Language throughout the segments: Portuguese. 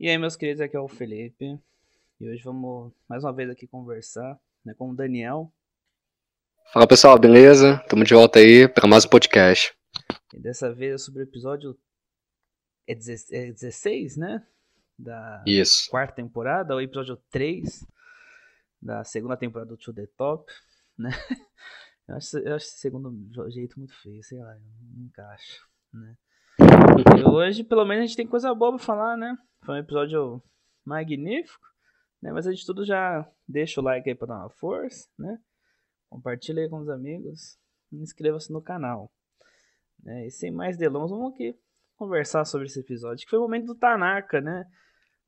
E aí, meus queridos, aqui é o Felipe. E hoje vamos mais uma vez aqui conversar né, com o Daniel. Fala pessoal, beleza? Tamo de volta aí para mais um podcast. E dessa vez é sobre o episódio é 16, né? Da Isso. quarta temporada, o episódio 3 da segunda temporada do To The Top, né? Eu acho, eu acho esse segundo jeito muito feio, sei lá, não encaixa, né? E hoje, pelo menos, a gente tem coisa boa pra falar, né? Foi um episódio magnífico, né? Mas a gente tudo já deixa o like aí pra dar uma força, né? Compartilha aí com os amigos inscreva-se no canal. Né? E sem mais delongas, vamos aqui conversar sobre esse episódio, que foi o momento do Tanaka, né?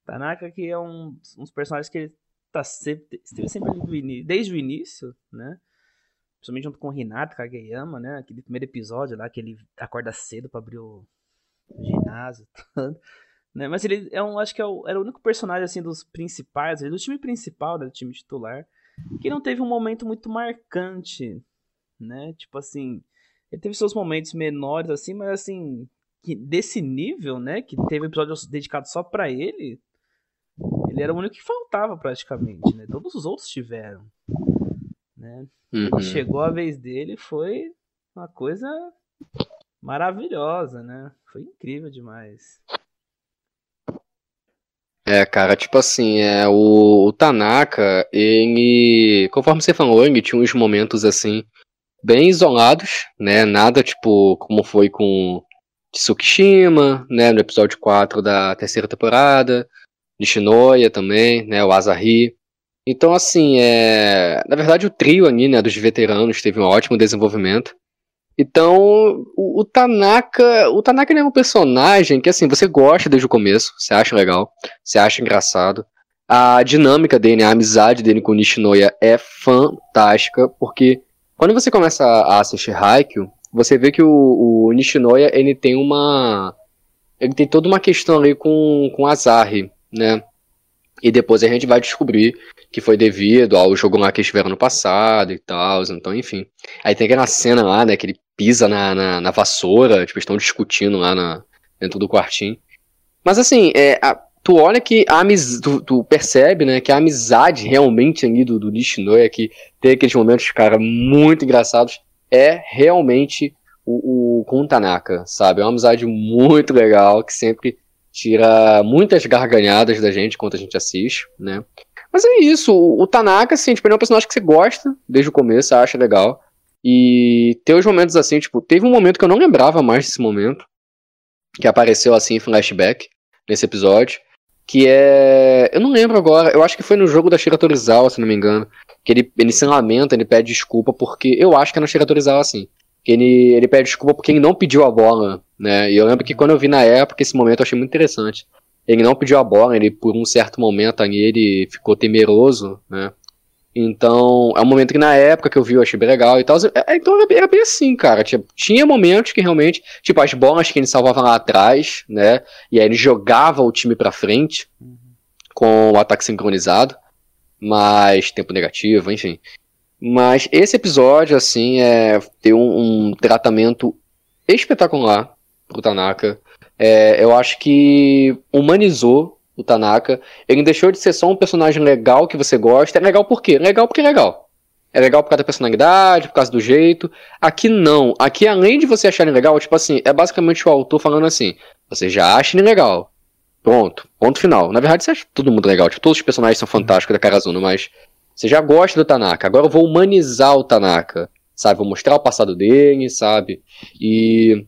Tanaka que é um, um dos personagens que ele tá sempre, esteve sempre desde o início, né? Principalmente junto com o Renato Kageyama, né? Aquele primeiro episódio lá que ele acorda cedo para abrir o, o ginásio, tudo. Né? Mas ele é um, acho que é o, era o único personagem assim dos principais, do time principal, né, do time titular, que não teve um momento muito marcante, né? Tipo assim, ele teve seus momentos menores assim, mas assim, que desse nível, né, que teve episódios dedicados só para ele, ele era o único que faltava praticamente, né? Todos os outros tiveram, né? Uhum. Chegou a vez dele, foi uma coisa maravilhosa, né? Foi incrível demais. É, cara, tipo assim, é, o, o Tanaka, ele, conforme você falou, ele tinha uns momentos assim, bem isolados, né? Nada tipo como foi com Tsukishima, né? No episódio 4 da terceira temporada, Nishinoya também, né? O Asahi. Então, assim, é... na verdade o trio ali, né, dos veteranos teve um ótimo desenvolvimento. Então, o, o, Tanaka, o Tanaka é um personagem que assim, você gosta desde o começo, você acha legal, você acha engraçado. A dinâmica dele, a amizade dele com o Nishinoya é fantástica, porque quando você começa a assistir Haikyuu, você vê que o, o Nishinoya, ele tem uma ele tem toda uma questão ali com com Asahi, né? E depois a gente vai descobrir que foi devido ao jogo lá que eles tiveram no passado e tal, então enfim. Aí tem aquela cena lá, né, que ele pisa na, na, na vassoura, tipo, estão discutindo lá na, dentro do quartinho. Mas assim, é, a, tu olha que a amizade, tu, tu, percebe, né, que a amizade realmente ali do, do Nishinoya, que tem aqueles momentos, cara, muito engraçados, é realmente o, o com o Tanaka, sabe? É uma amizade muito legal, que sempre tira muitas garganhadas da gente enquanto a gente assiste, né? Mas é isso, o, o Tanaka, assim, tipo, ele é um personagem que você gosta desde o começo, acha legal. E tem os momentos assim, tipo, teve um momento que eu não lembrava mais desse momento, que apareceu assim em flashback, nesse episódio, que é. Eu não lembro agora, eu acho que foi no jogo da Shira Torizawa, se não me engano, que ele, ele se lamenta, ele pede desculpa, porque eu acho que é na Shira Torizawa assim. Que ele, ele pede desculpa porque ele não pediu a bola, né? E eu lembro que quando eu vi na época esse momento eu achei muito interessante. Ele não pediu a bola, ele por um certo momento ali ele ficou temeroso, né? Então, é um momento que na época que eu vi eu achei bem legal e tal. É, então era bem assim, cara. Tinha, tinha momentos que realmente, tipo, as bolas que ele salvava lá atrás, né? E aí ele jogava o time pra frente uhum. com o ataque sincronizado. Mas tempo negativo, enfim. Mas esse episódio, assim, é, tem um, um tratamento espetacular pro Tanaka. É, eu acho que humanizou o Tanaka. Ele deixou de ser só um personagem legal que você gosta. É legal por quê? Legal porque é legal. É legal por causa da personalidade, por causa do jeito. Aqui não. Aqui, além de você achar legal, tipo assim, é basicamente o autor falando assim: você já acha ele legal. Pronto. Ponto final. Na verdade, você acha todo mundo legal. Tipo, todos os personagens são fantásticos da Karazuna, mas você já gosta do Tanaka. Agora eu vou humanizar o Tanaka. Sabe? Vou mostrar o passado dele, sabe? E.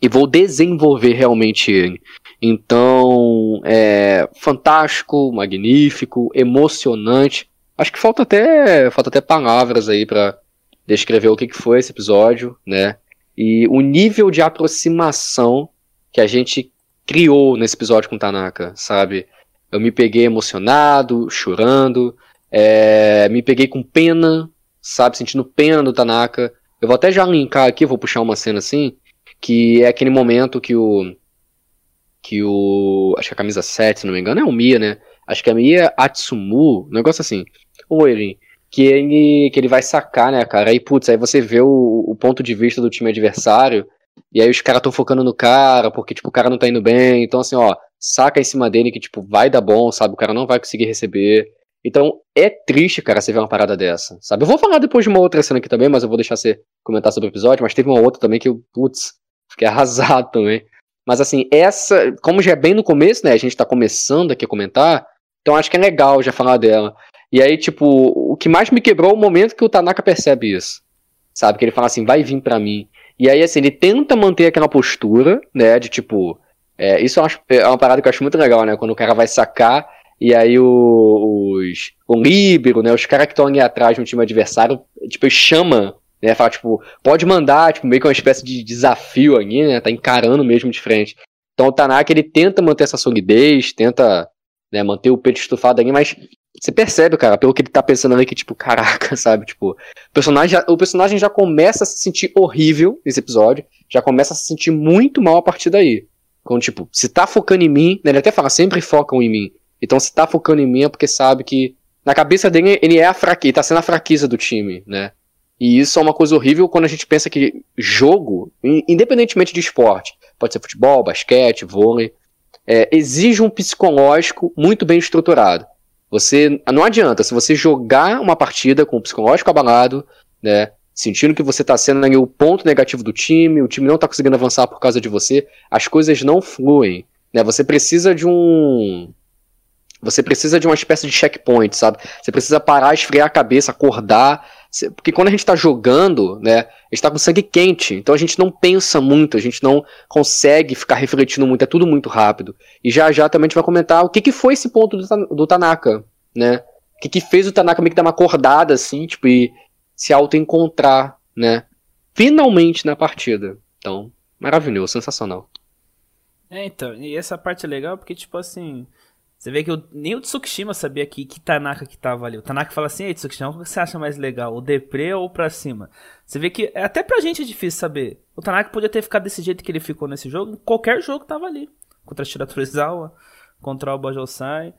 E vou desenvolver realmente ele. Então, é fantástico, magnífico, emocionante. Acho que falta até, falta até palavras aí para descrever o que, que foi esse episódio, né? E o nível de aproximação que a gente criou nesse episódio com Tanaka, sabe? Eu me peguei emocionado, chorando, é, me peguei com pena, sabe? Sentindo pena do Tanaka. Eu vou até já linkar aqui, vou puxar uma cena assim, que é aquele momento que o que o. Acho que a camisa 7, se não me engano, é o Mia, né? Acho que é Mia Atsumu, um negócio assim. Ou ele. Que ele, que ele vai sacar, né, cara? Aí, putz, aí você vê o, o ponto de vista do time adversário. e aí os caras estão focando no cara, porque, tipo, o cara não tá indo bem. Então, assim, ó, saca em cima dele que, tipo, vai dar bom, sabe? O cara não vai conseguir receber. Então, é triste, cara, você ver uma parada dessa, sabe? Eu vou falar depois de uma outra cena aqui também, mas eu vou deixar você comentar sobre o episódio. Mas teve uma outra também que putz, fiquei arrasado também. Mas, assim, essa, como já é bem no começo, né? A gente tá começando aqui a comentar, então acho que é legal já falar dela. E aí, tipo, o que mais me quebrou é o momento que o Tanaka percebe isso. Sabe? Que ele fala assim, vai vir para mim. E aí, assim, ele tenta manter aquela postura, né? De tipo. É, isso é uma parada que eu acho muito legal, né? Quando o cara vai sacar e aí o, os, o líbero, né? Os caras que estão ali atrás no time adversário, tipo, chama, né? Fala, tipo, pode mandar, tipo, meio que uma espécie de desafio ali, né? Tá encarando mesmo de frente. Então o Tanaka, ele tenta manter essa solidez, tenta né, manter o peito estufado ali, mas você percebe, cara, pelo que ele tá pensando ali, que, tipo, caraca, sabe? Tipo, o personagem, já, o personagem já começa a se sentir horrível nesse episódio, já começa a se sentir muito mal a partir daí. Quando, tipo, se tá focando em mim, né, ele até fala, sempre focam em mim. Então, se tá focando em mim é porque sabe que, na cabeça dele, ele é a fraqueza, tá sendo a fraqueza do time, né? E isso é uma coisa horrível quando a gente pensa que jogo, independentemente de esporte, pode ser futebol, basquete, vôlei, é, exige um psicológico muito bem estruturado. Você não adianta, se você jogar uma partida com o psicológico abalado, né, sentindo que você está sendo o ponto negativo do time, o time não está conseguindo avançar por causa de você, as coisas não fluem, né? Você precisa de um você precisa de uma espécie de checkpoint, sabe? Você precisa parar, esfriar a cabeça, acordar porque quando a gente está jogando, né, a gente está com sangue quente, então a gente não pensa muito, a gente não consegue ficar refletindo muito, é tudo muito rápido. E já já também a gente vai comentar o que, que foi esse ponto do, do Tanaka, né? O que, que fez o Tanaka meio que dar uma acordada, assim, tipo, e se auto-encontrar, né? Finalmente na partida. Então, maravilhoso, sensacional. É, então, e essa parte é legal porque, tipo assim, você vê que eu, nem o Tsukishima sabia que, que Tanaka que tava ali. O Tanaka fala assim, ei Tsukishima, o que você acha mais legal? O Depre ou pra cima? Você vê que até pra gente é difícil saber. O Tanaka podia ter ficado desse jeito que ele ficou nesse jogo. Qualquer jogo tava ali. Contra Shira Torizawa, contra o Bajosai,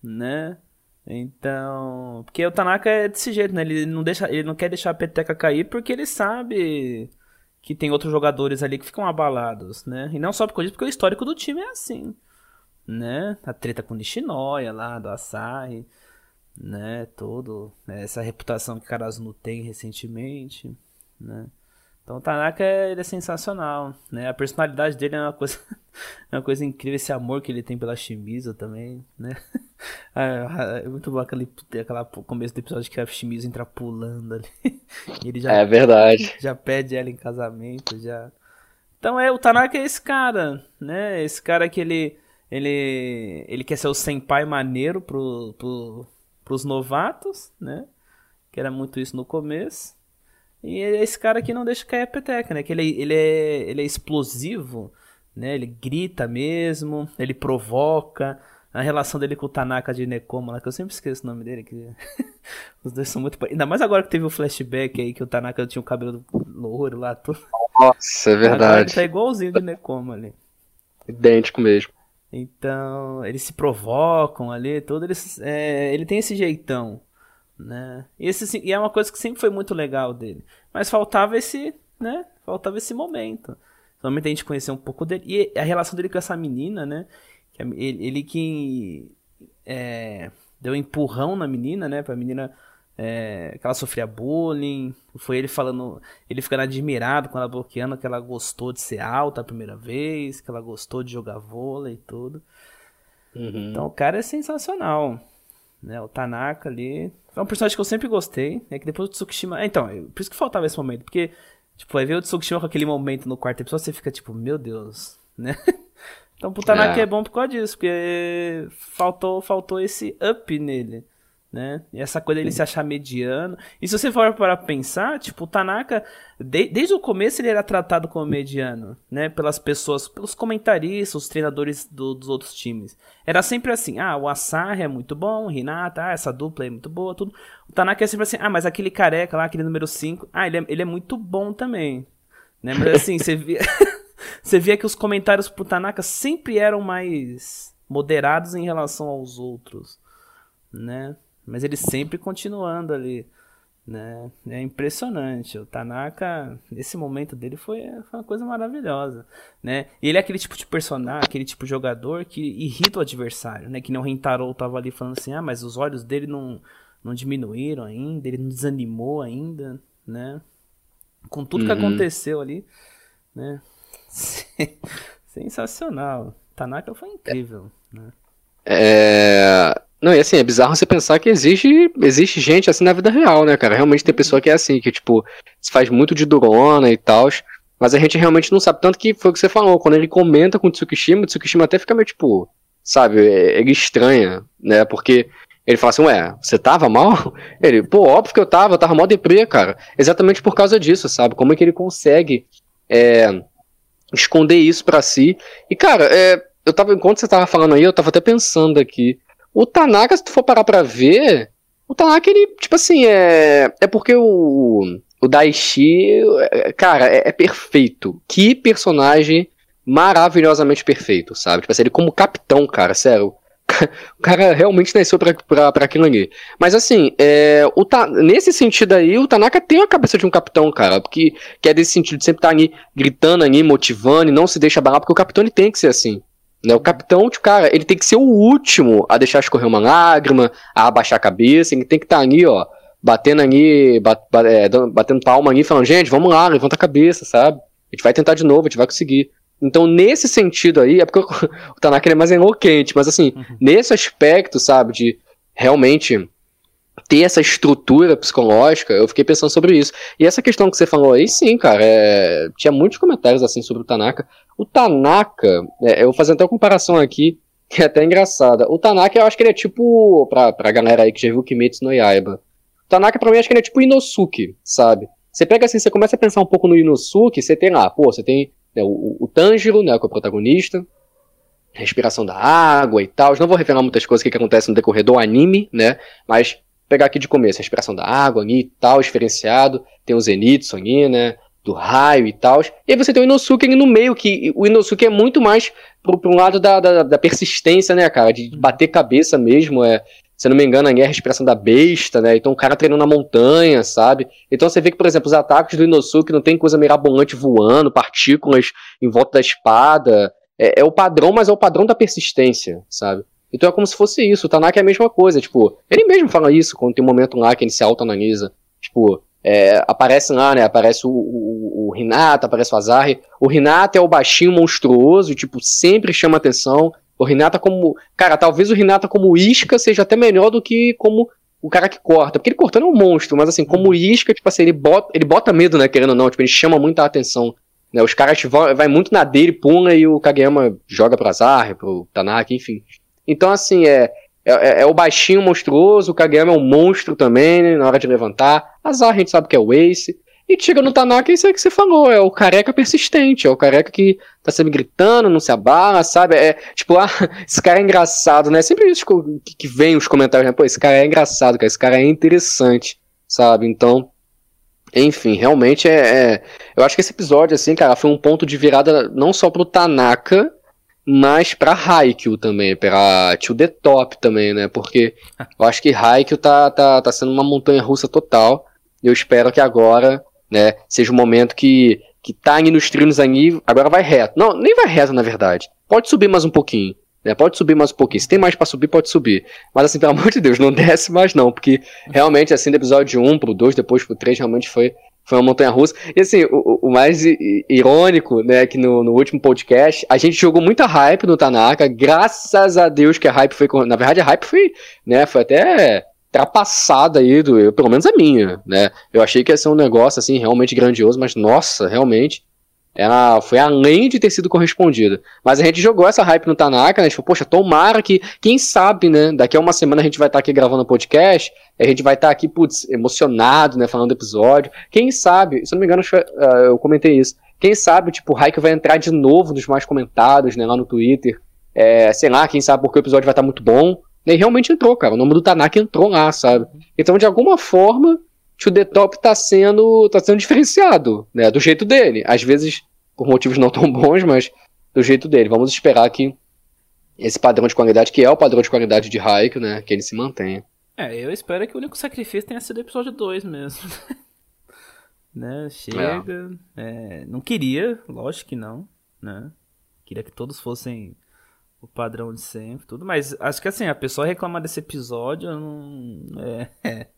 né? Então. Porque o Tanaka é desse jeito, né? Ele não, deixa, ele não quer deixar a peteca cair porque ele sabe que tem outros jogadores ali que ficam abalados, né? E não só por isso, porque o histórico do time é assim né? A treta com o Nishinoya lá, do Asahi, né? Todo, né? essa reputação que Karasuno tem recentemente, né? Então o Tanaka ele é sensacional, né? A personalidade dele é uma coisa, é uma coisa incrível, esse amor que ele tem pela Shimizu também, né? É, é muito bom aquele, aquela começo do episódio que a Shimizu entra pulando ali. ele já, é verdade. Já pede ela em casamento, já. Então é, o Tanaka é esse cara, né? Esse cara que ele ele, ele quer ser o senpai maneiro pro, pro, pros novatos, né? Que era muito isso no começo. E é esse cara que não deixa cair a peteca, né? Que ele, ele, é, ele é explosivo, né? Ele grita mesmo, ele provoca. A relação dele com o Tanaka de Nekoma, lá, que eu sempre esqueço o nome dele. Que... Os dois são muito. Ainda mais agora que teve o flashback aí, que o Tanaka tinha o cabelo louro lá. Tudo. Nossa, é verdade. Agora ele tá igualzinho de Nekoma ali. Idêntico mesmo. Então, eles se provocam ali, todo eles, é, ele tem esse jeitão, né? E, esse, e é uma coisa que sempre foi muito legal dele. Mas faltava esse, né? Faltava esse momento. Somente a gente conhecer um pouco dele. E a relação dele com essa menina, né? Ele, ele que é, deu um empurrão na menina, né? Pra menina é, que ela sofria bullying. Foi ele falando, ele ficando admirado com ela bloqueando que ela gostou de ser alta a primeira vez, que ela gostou de jogar vôlei e tudo. Uhum. Então o cara é sensacional. Né, o Tanaka ali. É um personagem que eu sempre gostei. É que depois o Tsukishima. É, então, por isso que faltava esse momento. Porque, tipo, vai ver o Tsukishima com aquele momento no quarto episódio, você fica tipo, meu Deus, né? Então o Tanaka é. é bom por causa disso, porque faltou, faltou esse up nele né? E essa coisa dele se achar mediano. E se você for para pensar, tipo, o Tanaka, de, desde o começo ele era tratado como mediano, né? Pelas pessoas, pelos comentaristas, os treinadores do, dos outros times. Era sempre assim, ah, o Asahi é muito bom, o Hinata, ah, essa dupla é muito boa, tudo. O Tanaka é sempre assim, ah, mas aquele careca lá, aquele número 5, ah, ele é, ele é muito bom também. Né? Mas assim, você via... você via que os comentários pro Tanaka sempre eram mais moderados em relação aos outros, né? Mas ele sempre continuando ali, né? É impressionante. O Tanaka, nesse momento dele foi, foi uma coisa maravilhosa, né? Ele é aquele tipo de personagem, aquele tipo de jogador que irrita o adversário, né? Que nem o Rentaro tava ali falando assim: "Ah, mas os olhos dele não não diminuíram ainda, ele não desanimou ainda", né? Com tudo uhum. que aconteceu ali, né? Sensacional. Tanaka foi incrível, né? É, não, e assim, é bizarro você pensar que existe, existe gente assim na vida real, né, cara? Realmente tem pessoa que é assim, que, tipo, se faz muito de durona e tal. Mas a gente realmente não sabe. Tanto que foi o que você falou, quando ele comenta com o Tsukishima, o Tsukishima até fica meio, tipo, sabe, é, ele estranha, né? Porque ele fala assim, ué, você tava mal? Ele, pô, óbvio que eu tava, eu tava mal deprê, cara. Exatamente por causa disso, sabe? Como é que ele consegue é, esconder isso para si? E, cara, é, eu tava, enquanto você tava falando aí, eu tava até pensando aqui. O Tanaka, se tu for parar pra ver, o Tanaka, ele, tipo assim, é. É porque o. O Daishi, é, cara, é, é perfeito. Que personagem maravilhosamente perfeito, sabe? Tipo assim, ele como capitão, cara, sério. O cara realmente nasceu pra, pra, pra aquilo ali. Mas assim, é, o Ta, nesse sentido aí, o Tanaka tem a cabeça de um capitão, cara. Porque, que é desse sentido de sempre estar tá ali gritando ali, motivando e não se deixa abalar, porque o capitão ele tem que ser assim. Né? O capitão, tipo, cara, ele tem que ser o último a deixar escorrer uma lágrima, a abaixar a cabeça, ele tem que estar tá ali, ó, batendo ali, bat, bat, é, batendo palma ali, falando, gente, vamos lá, levanta a cabeça, sabe? A gente vai tentar de novo, a gente vai conseguir. Então, nesse sentido aí, é porque o Tanaka é mais enlouquente, mas assim, uhum. nesse aspecto, sabe, de realmente ter essa estrutura psicológica, eu fiquei pensando sobre isso. E essa questão que você falou aí, sim, cara, é... tinha muitos comentários assim sobre o Tanaka. O Tanaka, é, eu vou fazer até uma comparação aqui, que é até engraçada. O Tanaka, eu acho que ele é tipo, pra, pra galera aí que já viu Kimetsu no Yaiba, o Tanaka pra mim, acho que ele é tipo Inosuke, sabe? Você pega assim, você começa a pensar um pouco no Inosuke, você tem lá, pô, você tem né, o, o Tanjiro, né, que é o protagonista, respiração da água e tal. Não vou revelar muitas coisas que, que acontecem no decorrer do anime, né? Mas pegar aqui de começo, respiração da água ali e tal, diferenciado. Tem o Zenitsu ali, né? Do raio e tal. E aí você tem o Inosuke ali no meio, que o Inosuke é muito mais pro, pro lado da, da, da, persistência, né, cara? De bater cabeça mesmo. É, se não me engano, ali é a respiração da besta, né? Então o cara treinando na montanha, sabe? Então você vê que, por exemplo, os ataques do Inosuke não tem coisa mirabolante voando, partículas em volta da espada. É, é o padrão, mas é o padrão da persistência, sabe? Então é como se fosse isso. O Tanaka é a mesma coisa. Tipo, ele mesmo fala isso quando tem um momento lá que ele se auto-analisa. Tipo, é, aparece lá, né? Aparece o, o, o Hinata, aparece o Azari. O Hinata é o baixinho monstruoso, tipo, sempre chama atenção. O Hinata como. Cara, talvez o Hinata como isca seja até melhor do que como o cara que corta. Porque ele cortando é um monstro, mas assim, como isca, tipo assim, ele bota, ele bota medo, né? Querendo ou não, tipo, ele chama muita atenção. Né, os caras vão vai muito na dele, pula e o Kageyama joga pro Azar, pro Tanaka, enfim. Então, assim, é, é, é, o baixinho monstruoso, o Kageyama é um monstro também, né, na hora de levantar. Azar a gente sabe que é o Ace. E chega no Tanaka, isso é que você falou, é o careca persistente, é o careca que tá sempre gritando, não se abala, sabe? É tipo, ah, esse cara é engraçado, né? Sempre isso que, que vem os comentários, né? Pô, esse cara é engraçado, cara, esse cara é interessante, sabe? Então, enfim, realmente é, é, Eu acho que esse episódio, assim, cara, foi um ponto de virada não só pro Tanaka, mas pra Haikyuu também, pra To The Top também, né? Porque eu acho que Haikyuu tá, tá, tá sendo uma montanha russa total. Eu espero que agora, né, seja o um momento que, que tá indo nos trilhos aí, agora vai reto. Não, nem vai reto, na verdade. Pode subir mais um pouquinho. Né, pode subir mais um pouquinho. Se tem mais para subir, pode subir. Mas assim, pelo amor de Deus, não desce mais não, porque realmente assim do episódio 1 pro 2, depois pro 3, realmente foi foi uma montanha russa. E assim, o, o mais irônico, né, que no, no, último podcast, a gente jogou muita hype no Tanaka, graças a Deus que a hype foi. Na verdade, a hype foi, né, foi até ultrapassada aí, do, pelo menos a minha, né. Eu achei que ia ser um negócio, assim, realmente grandioso, mas nossa, realmente. Ela foi além de ter sido correspondida. Mas a gente jogou essa hype no Tanaka, né? Tipo, poxa, tomara que, quem sabe, né? Daqui a uma semana a gente vai estar tá aqui gravando o podcast, a gente vai estar tá aqui, putz, emocionado, né? Falando do episódio. Quem sabe, se eu não me engano, ah, eu comentei isso. Quem sabe, tipo, o Raik vai entrar de novo nos mais comentados, né? Lá no Twitter. É, sei lá, quem sabe porque o episódio vai estar tá muito bom. E realmente entrou, cara. O nome do Tanaka entrou lá, sabe? Então, de alguma forma, o The Top tá sendo, tá sendo diferenciado, né? Do jeito dele. Às vezes por motivos não tão bons, mas do jeito dele. Vamos esperar que esse padrão de qualidade, que é o padrão de qualidade de Haikyuu, né? Que ele se mantenha. É, eu espero que o único sacrifício tenha sido o episódio 2 mesmo. né? Chega. É. É, não queria, lógico que não, né? Queria que todos fossem o padrão de sempre, tudo, mas acho que assim, a pessoa reclamar desse episódio não. É, é,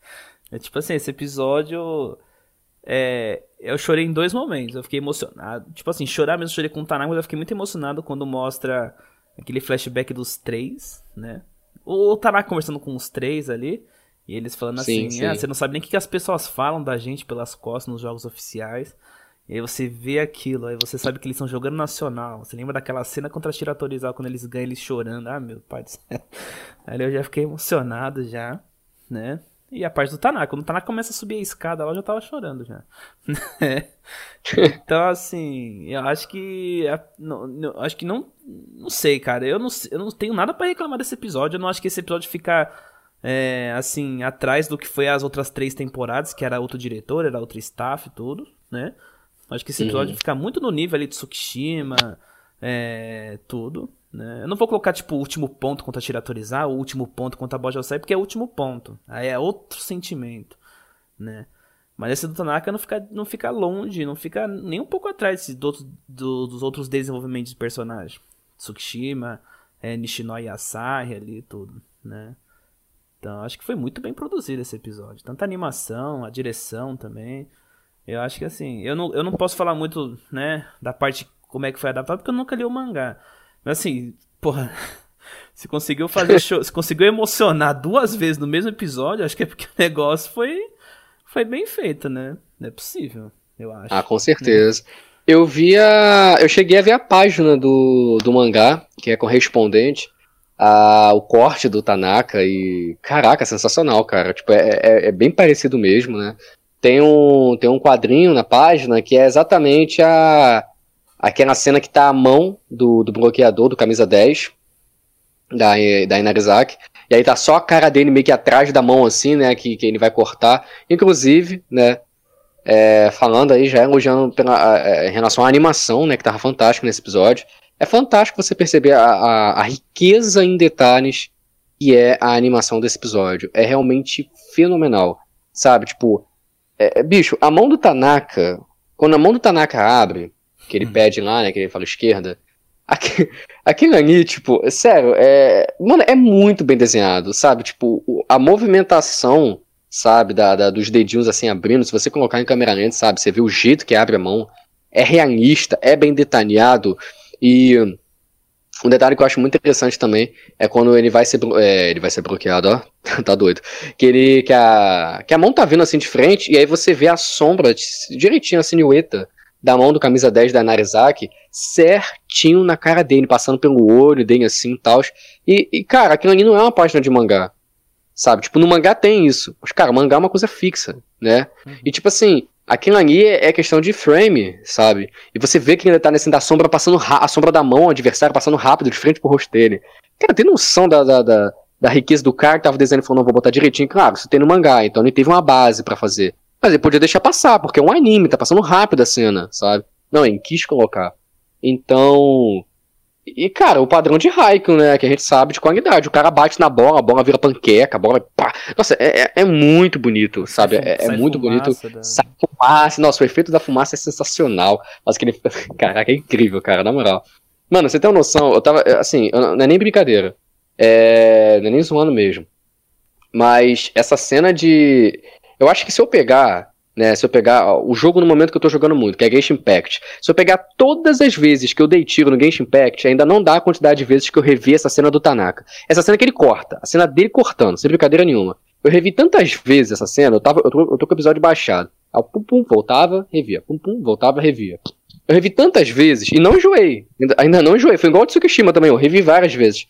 é tipo assim, esse episódio. É, eu chorei em dois momentos. Eu fiquei emocionado. Tipo assim, chorar mesmo, chorei com o Tanaka, mas eu fiquei muito emocionado quando mostra aquele flashback dos três, né? O, o Tanaka conversando com os três ali. E eles falando sim, assim, sim. Ah, você não sabe nem o que as pessoas falam da gente pelas costas nos jogos oficiais. E aí você vê aquilo, aí você sabe que eles estão jogando nacional. Você lembra daquela cena contra a Tiratorizal quando eles ganham, eles chorando. Ah, meu pai do céu. Aí eu já fiquei emocionado já, né? E a parte do Tanaka, quando o Tanaka começa a subir a escada lá, eu já tava chorando já. então, assim, eu acho que. Não, não, acho que não. Não sei, cara. Eu não, eu não tenho nada para reclamar desse episódio. Eu não acho que esse episódio fica. É, assim, atrás do que foi as outras três temporadas, que era outro diretor, era outro staff e tudo, né? Acho que esse episódio uhum. fica muito no nível ali de Tsukishima, é, tudo. Né? Eu não vou colocar, tipo, o último ponto contra Tiratorizar, o último ponto contra Bojosai, porque é o último ponto. Aí é outro sentimento, né? Mas esse do Tanaka não fica, não fica longe, não fica nem um pouco atrás do, do, dos outros desenvolvimentos de personagem. Tsukishima, é, Nishinoi Asahi ali, tudo, né? Então, acho que foi muito bem produzido esse episódio. Tanto a animação, a direção também. Eu acho que assim, eu não, eu não posso falar muito, né, da parte como é que foi adaptado, porque eu nunca li o mangá. Mas assim, porra, se conseguiu fazer show, se conseguiu emocionar duas vezes no mesmo episódio, acho que é porque o negócio foi, foi bem feito, né? Não é possível, eu acho. Ah, com certeza. Né? Eu vi a. Eu cheguei a ver a página do, do mangá, que é correspondente a, o corte do Tanaka e. Caraca, sensacional, cara. Tipo, é, é, é bem parecido mesmo, né? tem um, tem um quadrinho na página que é exatamente a aquela cena que tá a mão do, do bloqueador, do camisa 10, da, da Inarizaki, e aí tá só a cara dele meio que atrás da mão, assim, né, que, que ele vai cortar. Inclusive, né, é, falando aí, já elogiando pela, é, em relação à animação, né, que tava fantástico nesse episódio. É fantástico você perceber a, a, a riqueza em detalhes que é a animação desse episódio. É realmente fenomenal, sabe? Tipo, é, é, bicho, a mão do Tanaka, quando a mão do Tanaka abre, que ele hum. pede lá, né, que ele fala esquerda, aqui, aquilo ali, tipo, sério, é, mano, é muito bem desenhado, sabe? Tipo, a movimentação, sabe, da, da, dos dedinhos assim abrindo, se você colocar em câmera lenta, sabe, você vê o jeito que abre a mão, é realista, é bem detalhado, e um detalhe que eu acho muito interessante também é quando ele vai ser, é, ele vai ser bloqueado, ó, tá doido. Que ele, que a, que a mão tá vindo assim de frente e aí você vê a sombra direitinho, a silhueta da mão do camisa 10 da Narizaki certinho na cara dele, passando pelo olho dele assim e tal. E, e, cara, aquilo ali não é uma página de mangá, sabe? Tipo, no mangá tem isso. Mas, cara, mangá é uma coisa fixa, né? Uhum. E tipo assim, Aquilo ali é questão de frame, sabe? E você vê que ele tá nesse da sombra passando a sombra da mão, o adversário passando rápido de frente pro rosto dele. Cara, tem noção da, da, da, da riqueza do cara que tava desenhando e falou, não, vou botar direitinho. Claro, isso tem no mangá, então ele teve uma base para fazer. Mas ele podia deixar passar, porque é um anime, tá passando rápido a cena, sabe? Não, ele quis colocar. Então, e, cara, o padrão de Raikkonen, né? Que a gente sabe de qualidade. O cara bate na bola, a bola vira panqueca, a bola. Pá. Nossa, é, é, é muito bonito, sabe? É, é muito bonito. Da... Sai fumaça. Nossa, o efeito da fumaça é sensacional. Mas que ele. Caraca, é incrível, cara, na moral. Mano, você tem uma noção, eu tava. Assim, não é nem brincadeira. É. Não é nem zoando mesmo. Mas essa cena de. Eu acho que se eu pegar né? Se eu pegar ó, o jogo no momento que eu tô jogando muito, que é Genshin Impact, se eu pegar todas as vezes que eu dei tiro no Genshin Impact, ainda não dá a quantidade de vezes que eu revi essa cena do Tanaka. Essa cena que ele corta, a cena dele cortando, sem brincadeira nenhuma. Eu revi tantas vezes essa cena, eu, tava, eu, tô, eu tô com o episódio baixado. Aí, pum pum, voltava, revia. Pum pum, voltava, revia. Eu revi tantas vezes e não enjoei. Ainda, ainda não enjoei. Foi igual o Tsukishima também, eu revi várias vezes.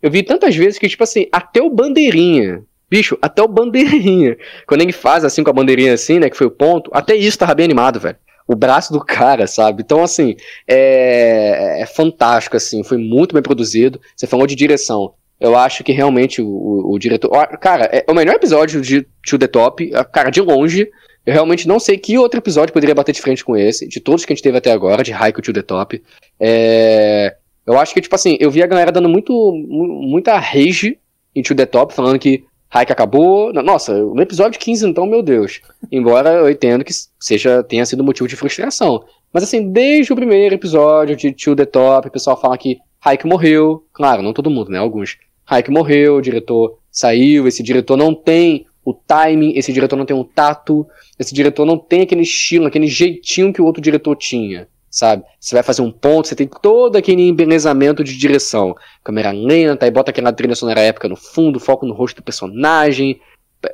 Eu vi tantas vezes que, tipo assim, até o Bandeirinha, Bicho, até o bandeirinha. Quando ele faz assim com a bandeirinha assim, né? Que foi o ponto, até isso tava bem animado, velho. O braço do cara, sabe? Então, assim, é, é fantástico, assim. Foi muito bem produzido. Você falou de direção. Eu acho que realmente o, o, o diretor. Cara, é o melhor episódio de To The Top, cara, de longe. Eu realmente não sei que outro episódio poderia bater de frente com esse, de todos que a gente teve até agora, de Haiku To The Top. É, eu acho que, tipo assim, eu vi a galera dando muito, muita rage em To The Top, falando que Hike acabou. Nossa, no episódio 15, então, meu Deus. Embora eu entendo que seja, tenha sido motivo de frustração. Mas assim, desde o primeiro episódio de To The Top, o pessoal fala que Hike morreu. Claro, não todo mundo, né? Alguns. Hike morreu, o diretor saiu, esse diretor não tem o timing, esse diretor não tem um tato, esse diretor não tem aquele estilo, aquele jeitinho que o outro diretor tinha sabe? Você vai fazer um ponto, você tem todo aquele embelezamento de direção. Câmera lenta, aí bota aquela trilha sonora épica no fundo, foco no rosto do personagem.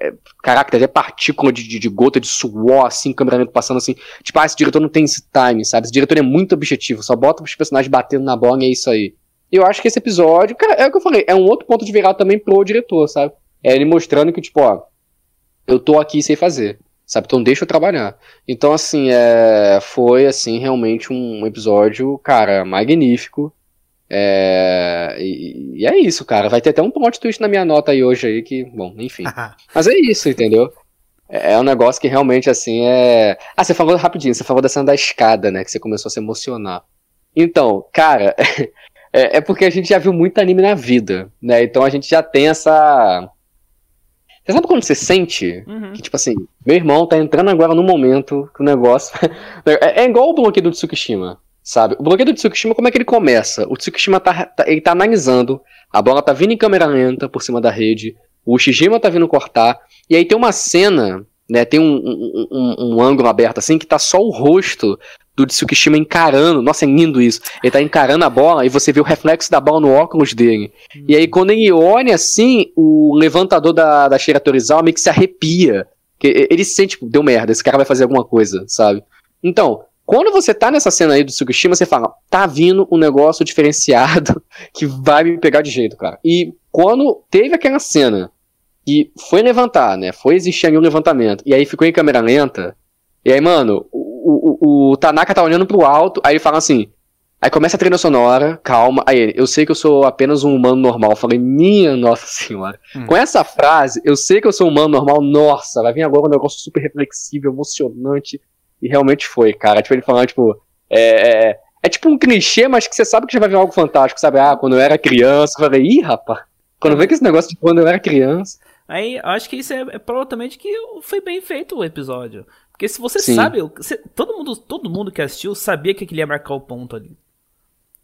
É, caraca, até partícula de, de, de, gota de suor, assim, câmera lenta passando assim. Tipo, ah, esse diretor não tem esse time, sabe? Esse diretor é muito objetivo, só bota os personagens batendo na bola e é isso aí. Eu acho que esse episódio, cara, é o que eu falei, é um outro ponto de virada também pro diretor, sabe? É ele mostrando que, tipo, ó, eu tô aqui sem fazer sabe? Então deixa eu trabalhar. Então, assim, é, foi, assim, realmente um episódio, cara, magnífico. É, e, e, é isso, cara. Vai ter até um plot twist na minha nota aí hoje aí, que, bom, enfim. Mas é isso, entendeu? É, é um negócio que realmente, assim, é... Ah, você falou rapidinho, você falou da cena da escada, né? Que você começou a se emocionar. Então, cara, é, é porque a gente já viu muito anime na vida, né? Então a gente já tem essa você sabe quando você sente uhum. que, tipo assim, meu irmão tá entrando agora no momento que o negócio. é, é, igual o bloqueio do Tsukishima, sabe? O bloqueio do Tsukishima, como é que ele começa? O Tsukishima tá, tá, ele tá analisando, a bola tá vindo em câmera lenta por cima da rede, o Shijima tá vindo cortar, e aí tem uma cena, né? Tem um, um, um, um ângulo aberto assim que tá só o rosto do Tsukishima encarando. Nossa, é lindo isso. Ele tá encarando a bola e você vê o reflexo da bola no óculos dele. Hum. E aí, quando ele olha assim, o levantador da, da Shira Torizawa meio que se arrepia. Que ele sente, tipo, deu merda, esse cara vai fazer alguma coisa, sabe? Então, quando você tá nessa cena aí do Tsukishima, você fala, tá vindo um negócio diferenciado que vai me pegar de jeito, cara. E quando teve aquela cena e foi levantar, né? Foi existir ali um levantamento, e aí ficou em câmera lenta, e aí, mano, o, o, Tanaka tá olhando pro alto, aí ele fala assim. Aí começa a trilha sonora, calma. Aí ele, eu sei que eu sou apenas um humano normal. Eu falei, minha nossa senhora. Hum. Com essa frase, eu sei que eu sou um humano normal, nossa, vai vir agora um negócio super reflexivo, emocionante. E realmente foi, cara. Tipo, ele falando, tipo, é, é, é tipo um clichê, mas que você sabe que já vai vir algo fantástico, sabe? Ah, quando eu era criança, eu falei, ih, rapaz. Quando vem com esse negócio de quando eu era criança. Aí, acho que isso é, é provavelmente que foi bem feito o episódio. Porque se você Sim. sabe, você, todo, mundo, todo mundo que assistiu sabia que ele ia marcar o ponto ali.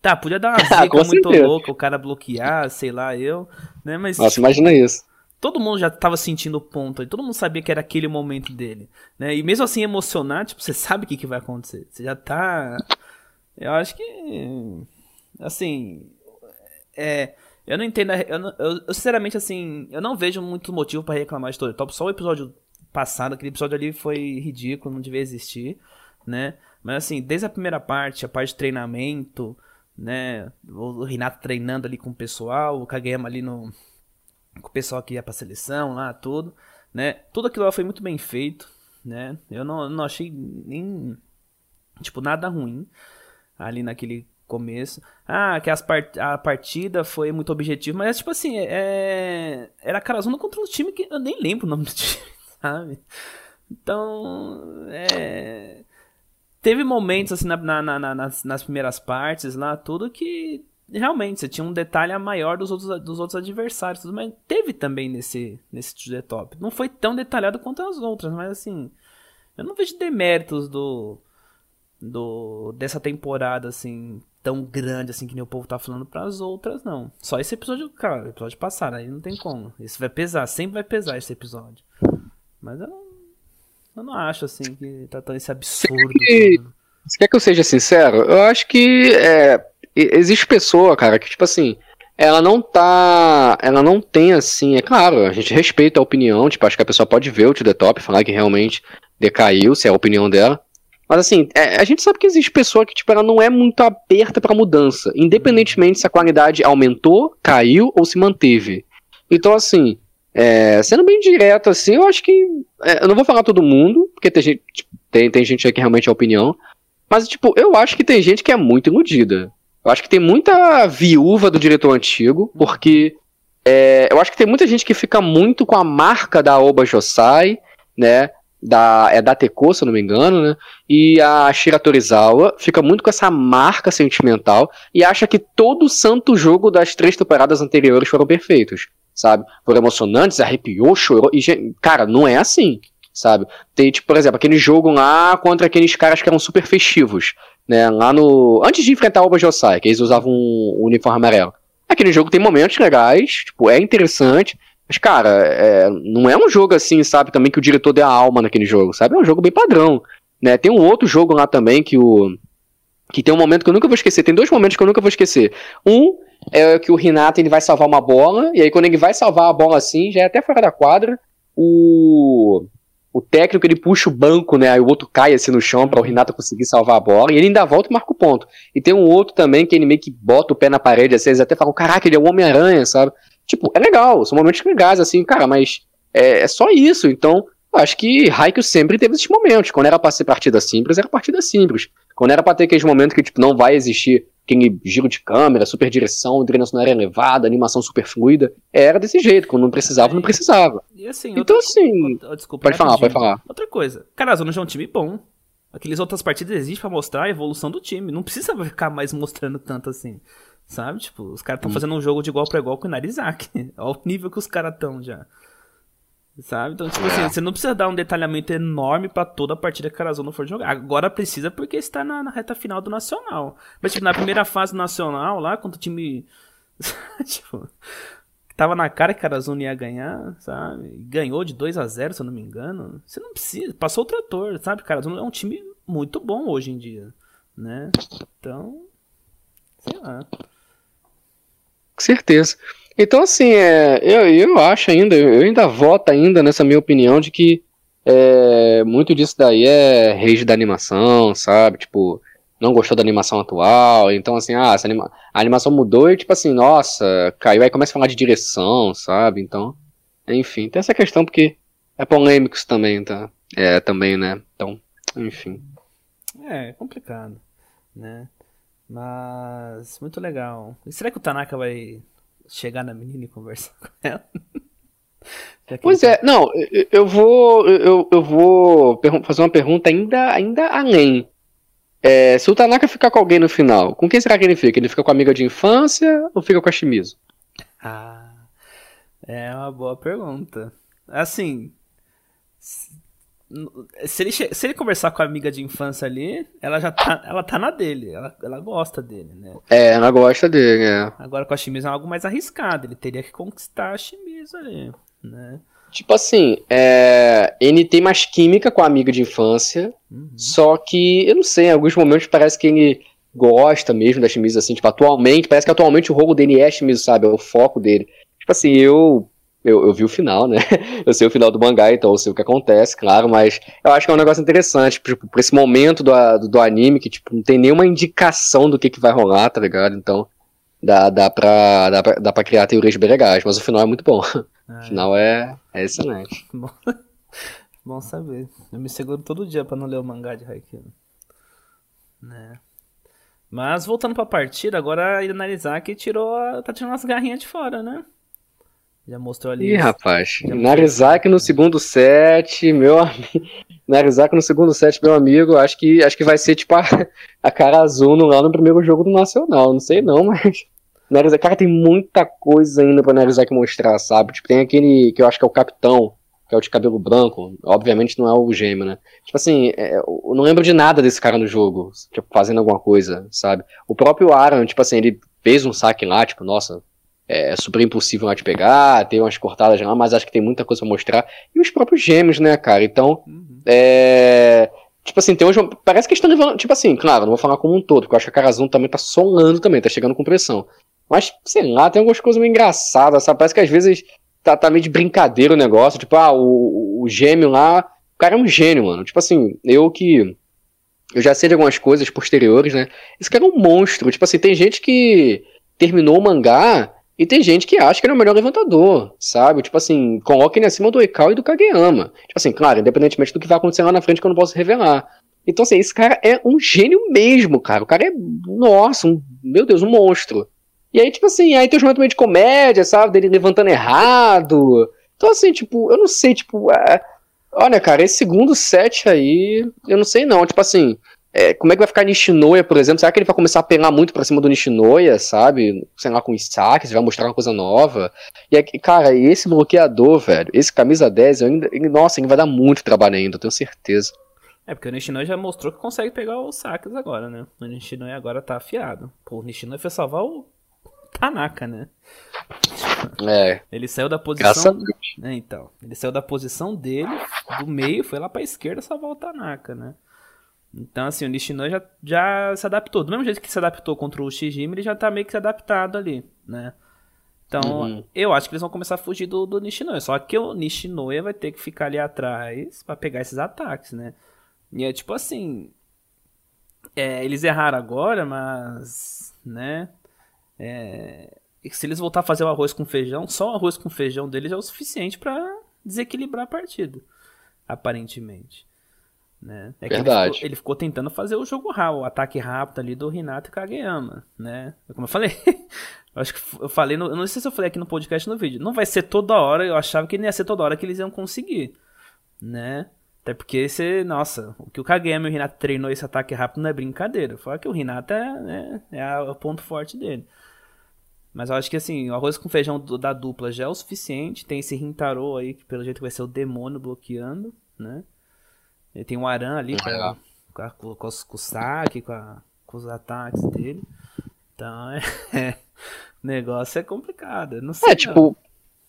Tá, podia dar uma ah, zica muito louca, o cara bloquear, sei lá, eu, né, mas... Nossa, imagina isso. Todo mundo já tava sentindo o ponto ali, todo mundo sabia que era aquele momento dele, né, e mesmo assim emocionar, tipo, você sabe o que, que vai acontecer, você já tá... Eu acho que, assim, é... Eu não entendo, eu, não, eu, eu, sinceramente, assim, eu não vejo muito motivo para reclamar de Top, só o episódio passado, aquele episódio ali foi ridículo, não devia existir, né? Mas assim, desde a primeira parte, a parte de treinamento, né? O Renato treinando ali com o pessoal, o Kageyama ali no com o pessoal que ia pra seleção lá, tudo, né? Tudo aquilo lá foi muito bem feito, né? Eu não, não achei nem tipo nada ruim ali naquele começo. Ah, que as part a partida foi muito objetiva, mas tipo assim, é... era Karazuna contra um time que eu nem lembro o nome do time sabe? Então, é... Teve momentos, assim, na, na, na, nas, nas primeiras partes lá, tudo que realmente você tinha um detalhe maior dos outros, dos outros adversários, tudo, mas teve também nesse, nesse The Top. Não foi tão detalhado quanto as outras, mas assim, eu não vejo deméritos do, do dessa temporada, assim, tão grande assim que nem o povo tá falando para as outras, não. Só esse episódio, cara, episódio passado, aí não tem como. Esse vai pesar, sempre vai pesar esse episódio. Mas eu não, eu não acho assim que tá tão esse absurdo. Que, você quer que eu seja sincero? Eu acho que é, existe pessoa, cara, que tipo assim, ela não tá. Ela não tem assim. É claro, a gente respeita a opinião. Tipo, acho que a pessoa pode ver o To The Top falar que realmente decaiu, se é a opinião dela. Mas assim, é, a gente sabe que existe pessoa que, tipo, ela não é muito aberta pra mudança. Independentemente se a qualidade aumentou, caiu ou se manteve. Então, assim, é, sendo bem direto, assim, eu acho que. É, eu não vou falar todo mundo, porque tem gente, tipo, tem, tem gente que realmente é opinião. Mas, tipo, eu acho que tem gente que é muito iludida. Eu acho que tem muita viúva do diretor antigo, porque. É, eu acho que tem muita gente que fica muito com a marca da Oba Josai, né? Da, é da Teco, se eu não me engano, né? E a Shira Torizawa fica muito com essa marca sentimental e acha que todo santo jogo das três temporadas anteriores foram perfeitos. Sabe? Foram emocionantes, arrepiou, chorou. E, cara, não é assim, sabe? Tem, tipo, por exemplo, aquele jogo lá contra aqueles caras que eram super festivos, né? Lá no. Antes de enfrentar o Bajosai, que eles usavam um uniforme amarelo. Aquele jogo tem momentos legais, tipo, é interessante. Mas, cara, é, não é um jogo assim, sabe, também que o diretor dê a alma naquele jogo, sabe? É um jogo bem padrão. Né? Tem um outro jogo lá também que o. Que tem um momento que eu nunca vou esquecer. Tem dois momentos que eu nunca vou esquecer. Um é que o Renato ele vai salvar uma bola, e aí quando ele vai salvar a bola assim, já é até fora da quadra, o o técnico ele puxa o banco, né? Aí o outro cai assim no chão para o Renato conseguir salvar a bola. E ele ainda volta e marca o ponto. E tem um outro também que ele meio que bota o pé na parede, assim, eles até falam, caraca, ele é o Homem-Aranha, sabe? Tipo, é legal, são momentos legais, assim, cara, mas é, é só isso. Então, acho que Haikyuu sempre teve esses momentos. Quando era pra ser partida simples, era partida simples. Quando era pra ter aqueles momentos que, tipo, não vai existir aquele giro de câmera, super direção, trilha sonora elevada, animação super fluida. Era desse jeito, quando não precisava, não precisava. E assim, então, outra... assim. Oh, desculpa, pode falar, pode falar. Outra coisa, Carazona já é um time bom. Aqueles outras partidas existem para mostrar a evolução do time. Não precisa ficar mais mostrando tanto assim. Sabe? Tipo, os caras estão hum. fazendo um jogo de igual para igual com o Narizaki. Olha o nível que os caras estão já. Sabe? Então, tipo assim, é. você não precisa dar um detalhamento enorme para toda a partida que a Carazona for jogar. Agora precisa porque está na, na, reta final do Nacional. Mas, tipo, na primeira fase do Nacional, lá, quando o time. tipo. Tava na cara que a Carazona ia ganhar, sabe? Ganhou de 2 a 0 se eu não me engano. Você não precisa. Passou o trator, sabe? Carazona é um time muito bom hoje em dia, né? Então. Sei lá. Com certeza. Então, assim, é, eu, eu acho ainda, eu ainda voto ainda nessa minha opinião de que é, muito disso daí é rage da animação, sabe? Tipo, não gostou da animação atual, então assim, ah, anima a animação mudou e tipo assim, nossa, caiu, aí começa a falar de direção, sabe? Então, enfim, tem essa questão porque é polêmico também, tá? É, também, né? Então, enfim. É, complicado, né? Mas, muito legal. E será que o Tanaka vai chegar na menina e conversar com ela. pois é, não, eu vou eu, eu vou fazer uma pergunta ainda, ainda além. É, se o Tanaka ficar com alguém no final, com quem será que ele fica? Ele fica com a amiga de infância ou fica com a Shimizu? Ah, é uma boa pergunta. Assim, se ele, se ele conversar com a amiga de infância ali, ela já tá, ela tá na dele, ela, ela gosta dele, né? É, ela gosta dele, é. Agora com a Shimizu é algo mais arriscado, ele teria que conquistar a Shimizu ali, né? Tipo assim, é, ele tem mais química com a amiga de infância, uhum. só que, eu não sei, em alguns momentos parece que ele gosta mesmo da Shimizu, assim, tipo, atualmente, parece que atualmente o rolo dele é a Shimizu, sabe? É o foco dele. Tipo assim, eu eu, eu vi o final, né? Eu sei o final do mangá, então eu sei o que acontece, claro, mas eu acho que é um negócio interessante, tipo, pra esse momento do, do, do anime, que, tipo, não tem nenhuma indicação do que, que vai rolar, tá ligado? Então, dá, dá, pra, dá, pra, dá pra criar teorias bem legais, mas o final é muito bom. Ah, o final é, é excelente. Bom, bom saber. Eu me seguro todo dia pra não ler o mangá de Haikyuu. Né? Mas voltando pra partida, agora a Inarizaki tirou a, tá tirando as garrinhas de fora, né? Já mostrou ali. Ih, rapaz. Narizaki no segundo set, meu amigo. Narizaki no segundo set, meu amigo. Acho que, acho que vai ser tipo a, a Karazuno lá no primeiro jogo do Nacional. Não sei não, mas. Narizaki, cara, tem muita coisa ainda pra Narizaki mostrar, sabe? Tipo, tem aquele que eu acho que é o capitão, que é o de cabelo branco. Obviamente não é o gêmeo, né? Tipo assim, é, eu não lembro de nada desse cara no jogo, tipo, fazendo alguma coisa, sabe? O próprio Aaron, tipo assim, ele fez um saque lá, tipo, nossa, é super impossível lá de pegar, tem umas cortadas lá, mas acho que tem muita coisa pra mostrar. E os próprios gêmeos, né, cara? Então, uhum. é. Tipo assim, tem uns. Parece que estão levando. Tipo assim, claro, não vou falar como um todo, porque eu acho que a Karazun também tá solando também, tá chegando com pressão. Mas, sei lá, tem algumas coisas meio engraçadas, sabe? Parece que às vezes tá, tá meio de brincadeira o negócio. Tipo, ah, o, o gêmeo lá. O cara é um gênio, mano. Tipo assim, eu que. Eu já sei de algumas coisas posteriores, né? Esse cara é um monstro. Tipo assim, tem gente que terminou o mangá e tem gente que acha que ele é o melhor levantador, sabe? Tipo assim, coloca ele acima do Ekal e do Kageyama. Tipo assim, claro, independentemente do que vai acontecer lá na frente que eu não posso revelar. Então, assim, esse cara é um gênio mesmo, cara. O cara é, nossa, um, meu Deus, um monstro. E aí, tipo assim, aí tem os momentos de comédia, sabe? Dele levantando errado. Então, assim, tipo, eu não sei, tipo, é... olha, cara, esse segundo set aí, eu não sei não. Tipo assim, é, como é que vai ficar Nishinoya, por exemplo? Será que ele vai começar a pegar muito pra cima do Nishinoya, sabe? Sei lá, com os saques, vai mostrar uma coisa nova. E, cara, esse bloqueador, velho, esse camisa 10, ainda, ele, nossa, ele vai dar muito trabalho ainda, eu tenho certeza. É, porque o Nishinoya já mostrou que consegue pegar os saques agora, né? O Nishinoya agora tá afiado. Pô, o Nishinoya foi salvar o Tanaka, né? É. Ele saiu da posição. É, então. Ele saiu da posição dele, do meio, foi lá pra esquerda salvar o Tanaka, né? Então, assim, o Nishinoya já, já se adaptou. Do mesmo jeito que se adaptou contra o Shijima, ele já tá meio que adaptado ali, né? Então, uhum. eu acho que eles vão começar a fugir do, do Nishinoya. Só que o Nishinoya vai ter que ficar ali atrás para pegar esses ataques, né? E é tipo assim. É, eles erraram agora, mas. Né? É, se eles voltar a fazer o arroz com feijão, só o arroz com feijão deles é o suficiente para desequilibrar a partida. Aparentemente. Né? É Verdade. Ele ficou, ele ficou, tentando fazer o jogo rápido, o ataque rápido ali do Renato Kageyama, né? Como eu falei, eu acho que eu falei, no, eu não sei se eu falei aqui no podcast no vídeo, não vai ser toda hora, eu achava que não ia ser toda hora que eles iam conseguir, né? Até porque você, nossa, o que o Kageyama e o Renato treinou esse ataque rápido não é brincadeira. Fala que o Renato é, né, é o ponto forte dele. Mas eu acho que assim, o arroz com feijão da dupla já é o suficiente. Tem esse Rintaro aí, que pelo jeito vai ser o demônio bloqueando, né? Ele tem um Aran ali com, é. com, a, com, com, os, com o saque, com, a, com os ataques dele. Então é, é, o negócio é complicado. Não sei. É, tipo,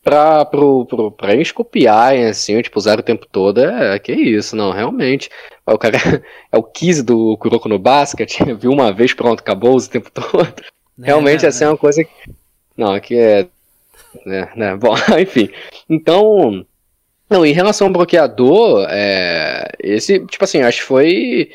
pra, pro, pro, pra eles copiarem, assim, tipo, usar o tempo todo, é, que isso, não, realmente. O cara é o Kiz do Kuroko no Basket, viu uma vez, pronto, acabou o tempo todo. É, realmente, assim, é uma coisa que. Não, que é. Né, né, bom, enfim. Então, não, em relação ao bloqueador, é, esse, tipo assim, acho que foi.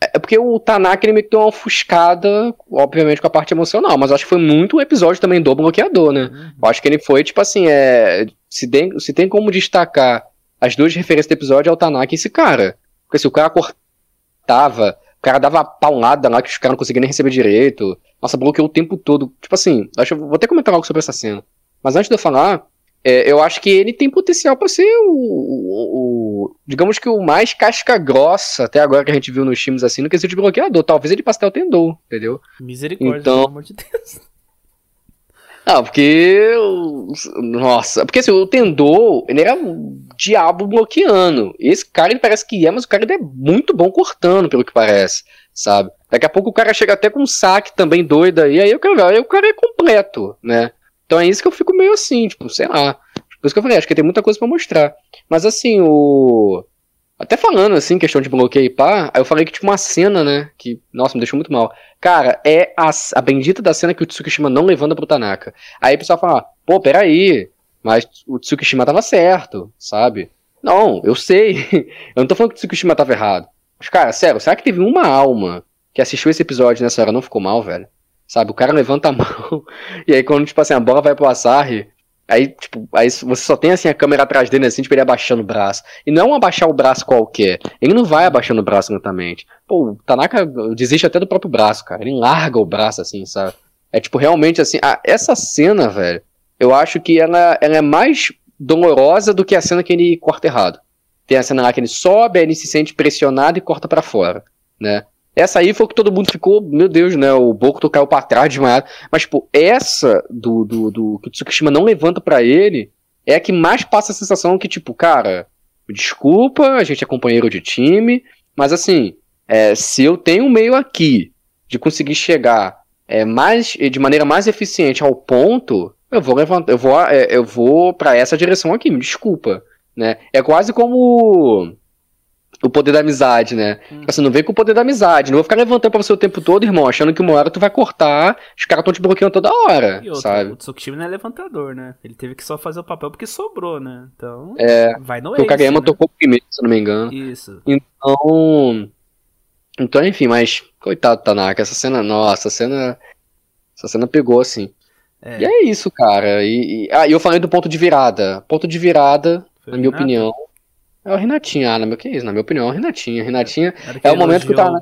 É porque o Tanaka ele meio que deu uma ofuscada, obviamente, com a parte emocional, mas acho que foi muito um episódio também do bloqueador, né? Uhum. Eu acho que ele foi, tipo assim, é, se, tem, se tem como destacar as duas referências do episódio, é o Tanaka e esse cara. Porque se o cara cortava, o cara dava paulada lá que os caras não conseguiam nem receber direito. Nossa, bloqueou o tempo todo. Tipo assim, acho vou até comentar algo sobre essa cena. Mas antes de eu falar, é, eu acho que ele tem potencial para ser o, o, o, digamos que o mais casca grossa até agora que a gente viu nos times assim no quesito de bloqueador. Talvez ele passe até o Tendou, entendeu? Misericórdia, então... pelo amor de Deus. Não, porque. Nossa, porque assim, o Tendou, ele era um diabo bloqueando. Esse cara, ele parece que é, mas o cara é muito bom cortando, pelo que parece, sabe? Daqui a pouco o cara chega até com um saque também doido aí, aí eu quero ver, aí o cara é completo, né? Então é isso que eu fico meio assim, tipo, sei lá. Por isso que eu falei, acho que tem muita coisa para mostrar. Mas assim, o. Até falando assim, questão de bloqueio e pá, aí eu falei que tinha uma cena, né? Que, nossa, me deixou muito mal. Cara, é a, a bendita da cena que o Tsukishima não levanta pro Tanaka. Aí o pessoal fala, pô, peraí, mas o Tsukishima tava certo, sabe? Não, eu sei. eu não tô falando que o Tsukishima tava errado. Mas, cara, sério, será que teve uma alma que assistiu esse episódio nessa hora não ficou mal, velho? Sabe, o cara levanta a mão, e aí quando, tipo assim, a bola vai pro Asahi, aí, tipo, aí você só tem, assim, a câmera atrás dele, assim, tipo, ele abaixando o braço. E não abaixar o braço qualquer, ele não vai abaixando o braço lentamente. Pô, o Tanaka desiste até do próprio braço, cara, ele larga o braço, assim, sabe? É, tipo, realmente, assim, essa cena, velho, eu acho que ela, ela é mais dolorosa do que a cena que ele corta errado. Tem a cena lá que ele sobe, aí ele se sente pressionado e corta para fora, né? Essa aí foi que todo mundo ficou, meu Deus, né? O Bokuto caiu pra trás demais. Mas, tipo, essa do, do, do que o Tsukishima não levanta para ele é a que mais passa a sensação que, tipo, cara, desculpa, a gente é companheiro de time, mas assim, é, se eu tenho um meio aqui de conseguir chegar é, mais, de maneira mais eficiente ao ponto, eu vou levantar, eu vou, é, eu vou para essa direção aqui, me desculpa, né? É quase como o poder da amizade, né? Hum. Você não vem com o poder da amizade. Não vou ficar levantando pra você o tempo todo, irmão, achando que uma hora tu vai cortar, os caras estão te bloqueando toda hora, e outro, sabe? O Tsukishima não é levantador, né? Ele teve que só fazer o papel porque sobrou, né? Então, é, vai no O Kageyama né? tocou primeiro, se não me engano. Isso. Então... Então, enfim, mas... Coitado do Tanaka, essa cena... Nossa, essa cena... Essa cena pegou, assim. É. E é isso, cara. E, e, ah, e eu falei do ponto de virada. Ponto de virada, Foi na minha opinião é o Renatinho, ah, na meu, que isso? Na minha opinião, é o Renatinho. Renatinho é o momento que tá.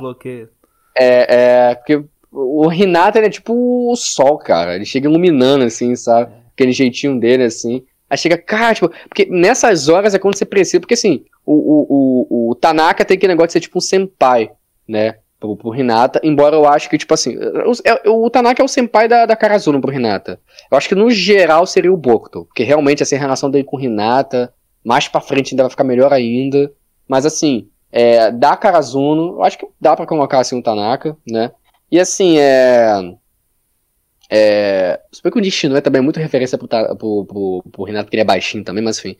É, é, porque o Renato ele é tipo o sol, cara. Ele chega iluminando, assim, sabe? É. Aquele jeitinho dele, assim. Aí chega, cara, tipo, porque nessas horas é quando você precisa, porque assim, o, o, o, o Tanaka tem aquele negócio de ser tipo um senpai, né? pro, pro Hinata, embora eu acho que, tipo assim, o, o, o Tanaka é o senpai da, da Karazuno pro Hinata. Eu acho que no geral seria o Bokuto, porque realmente assim, a relação dele com o Hinata, mais pra frente ainda vai ficar melhor ainda. Mas assim, é, da Karazuno, eu acho que dá para colocar assim o Tanaka, né? E assim, é. É. Se bem que o Nishino é também muito referência pro, pro, pro, pro Renato, que ele é baixinho também, mas enfim.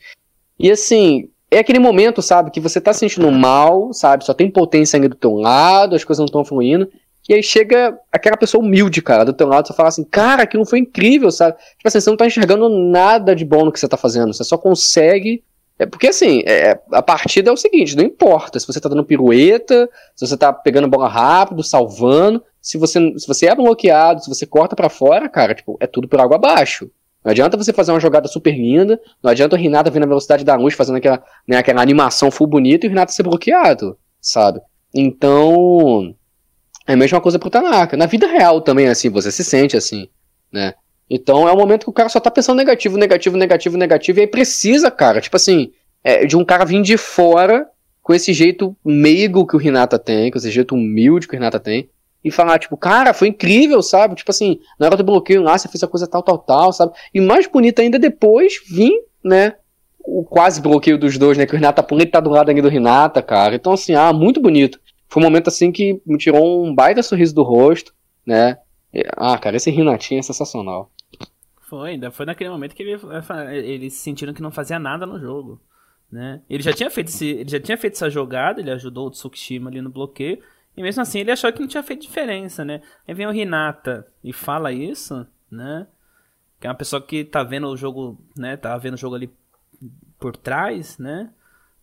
E assim, é aquele momento, sabe, que você tá se sentindo mal, sabe, só tem potência ainda do teu lado, as coisas não estão fluindo, e aí chega aquela pessoa humilde, cara, do teu lado, você fala assim, cara, aquilo foi incrível, sabe? Tipo assim, você não tá enxergando nada de bom no que você tá fazendo, você só consegue. É porque assim, é, a partida é o seguinte, não importa se você tá dando pirueta, se você tá pegando bola rápido, salvando, se você, se você é bloqueado, se você corta para fora, cara, tipo, é tudo por água abaixo. Não adianta você fazer uma jogada super linda, não adianta o Renata vir na velocidade da luz fazendo aquela, né, aquela animação full bonita e o Renata ser bloqueado, sabe? Então, é a mesma coisa pro Tanaka. Na vida real também, assim, você se sente assim, né? Então é um momento que o cara só tá pensando negativo, negativo, negativo, negativo, e aí precisa, cara, tipo assim, é, de um cara vir de fora com esse jeito meigo que o Renata tem, com esse jeito humilde que o Renata tem, e falar, tipo, cara, foi incrível, sabe? Tipo assim, na hora do bloqueio lá, você fez a coisa tal, tal, tal, sabe? E mais bonito ainda depois vir, né? O quase bloqueio dos dois, né? Que o Renata pula e tá do lado ali do Renata, cara. Então, assim, ah, muito bonito. Foi um momento assim que me tirou um baita sorriso do rosto, né? Ah, cara, esse Renatinho é sensacional. Foi, ainda foi naquele momento que ele, eles sentiram que não fazia nada no jogo. Né? Ele já tinha feito esse, ele já tinha feito essa jogada, ele ajudou o Tsukishima ali no bloqueio. E mesmo assim ele achou que não tinha feito diferença, né? Aí vem o Renata e fala isso, né? Que é uma pessoa que tá vendo o jogo, né? Tá vendo o jogo ali por trás, né?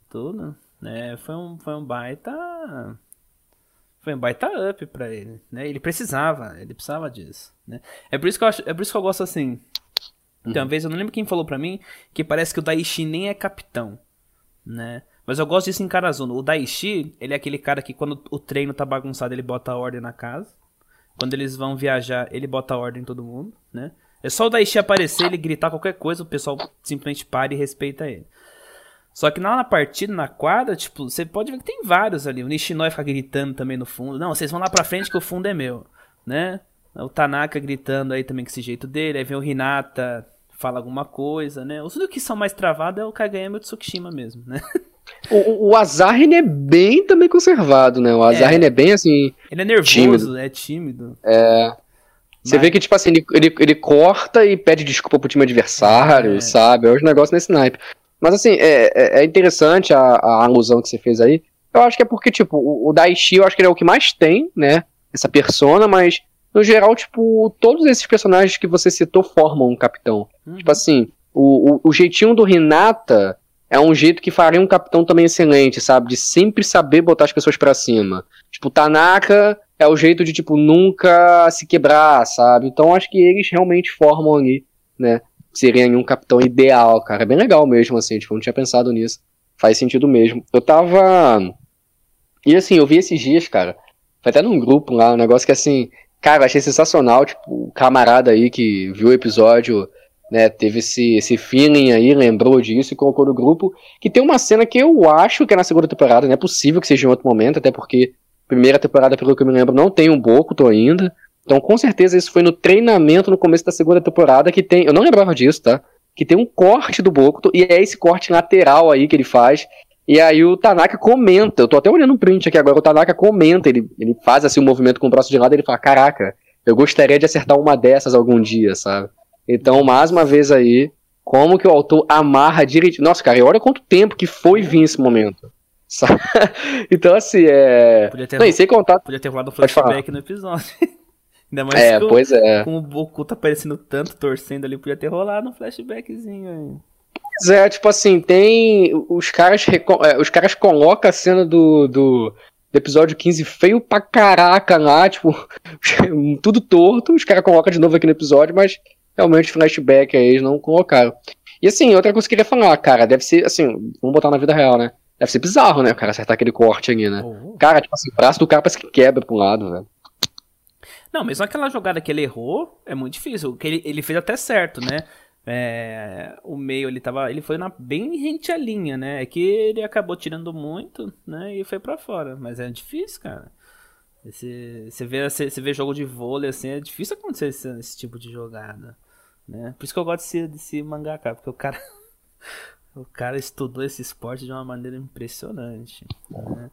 Tudo. né? foi um, foi um baita. Foi um baita up pra ele, né? Ele precisava, ele precisava disso, né? É por isso que eu, acho, é por isso que eu gosto assim. Uhum. Tem uma vez, eu não lembro quem falou pra mim, que parece que o Daishi nem é capitão, né? Mas eu gosto disso em Karazuno. O Daishi, ele é aquele cara que quando o treino tá bagunçado, ele bota a ordem na casa. Quando eles vão viajar, ele bota a ordem em todo mundo, né? É só o Daishi aparecer, ele gritar qualquer coisa, o pessoal simplesmente para e respeita ele. Só que lá na partida, na quadra, tipo, você pode ver que tem vários ali. O Nishinoi fica gritando também no fundo. Não, vocês vão lá pra frente que o fundo é meu, né? O Tanaka gritando aí também com esse jeito dele. Aí vem o Hinata, fala alguma coisa, né? Os únicos que são mais travados é o Kageyama e o Tsukishima mesmo, né? O, o Azarren é bem também conservado, né? O Azarren é, é bem assim. Ele é nervoso, tímido. é tímido. É. Você Mas... vê que, tipo assim, ele, ele, ele, corta e pede desculpa pro time adversário, é. sabe? É os negócios nesse naipe. Mas assim, é, é, é interessante a, a, alusão que você fez aí. Eu acho que é porque, tipo, o, o eu acho que ele é o que mais tem, né? Essa persona, mas no geral, tipo, todos esses personagens que você citou formam um capitão. Uhum. Tipo assim, o, o, o jeitinho do Renata é um jeito que faria um capitão também excelente, sabe? De sempre saber botar as pessoas para cima. Tipo, Tanaka é o jeito de, tipo, nunca se quebrar, sabe? Então acho que eles realmente formam ali, né? Seria um capitão ideal, cara. É bem legal mesmo, assim, tipo, não tinha pensado nisso. Faz sentido mesmo. Eu tava. E assim, eu vi esses dias, cara. Foi até num grupo lá, um negócio que assim. Cara, eu achei sensacional, tipo, o camarada aí que viu o episódio né, teve esse, esse feeling aí, lembrou disso e colocou no grupo, que tem uma cena que eu acho que é na segunda temporada, não é possível que seja em outro momento, até porque primeira temporada, pelo que eu me lembro, não tem um Bokuto ainda, então com certeza isso foi no treinamento no começo da segunda temporada que tem, eu não lembrava disso, tá, que tem um corte do Bokuto, e é esse corte lateral aí que ele faz, e aí o Tanaka comenta, eu tô até olhando um print aqui agora, o Tanaka comenta, ele, ele faz assim um movimento com o braço de lado, e ele fala, caraca, eu gostaria de acertar uma dessas algum dia, sabe? Então, mais uma vez aí, como que o autor amarra direitinho. Nossa, cara, e olha quanto tempo que foi vir esse momento. então, assim, é. Podia ter, Não, sem contar. Podia ter rolado um flashback no episódio. Ainda mais é, com, pois é. com o Boku tá aparecendo tanto, torcendo ali, podia ter rolado um flashbackzinho aí. Pois é, tipo assim, tem. Os caras, é, os caras colocam a cena do, do, do episódio 15 feio pra caraca lá, tipo, tudo torto. Os caras colocam de novo aqui no episódio, mas realmente flashback aí eles não colocaram. E assim, outra coisa que eu queria falar, cara, deve ser, assim, vamos botar na vida real, né? Deve ser bizarro, né, o cara acertar aquele corte ali, né? Oh. Cara, tipo assim, o braço do cara parece que quebra pra um lado, velho. Não, mesmo aquela jogada que ele errou, é muito difícil. Que ele, ele fez até certo, né? É, o meio ele tava. Ele foi na, bem rente à linha, né? É que ele acabou tirando muito, né? E foi para fora. Mas é difícil, cara. Você, vê, você, você vê jogo de vôlei, assim, é difícil acontecer esse, esse tipo de jogada. Né? Por isso que eu gosto desse, desse mangaka, porque o cara. O cara estudou esse esporte de uma maneira impressionante. Né?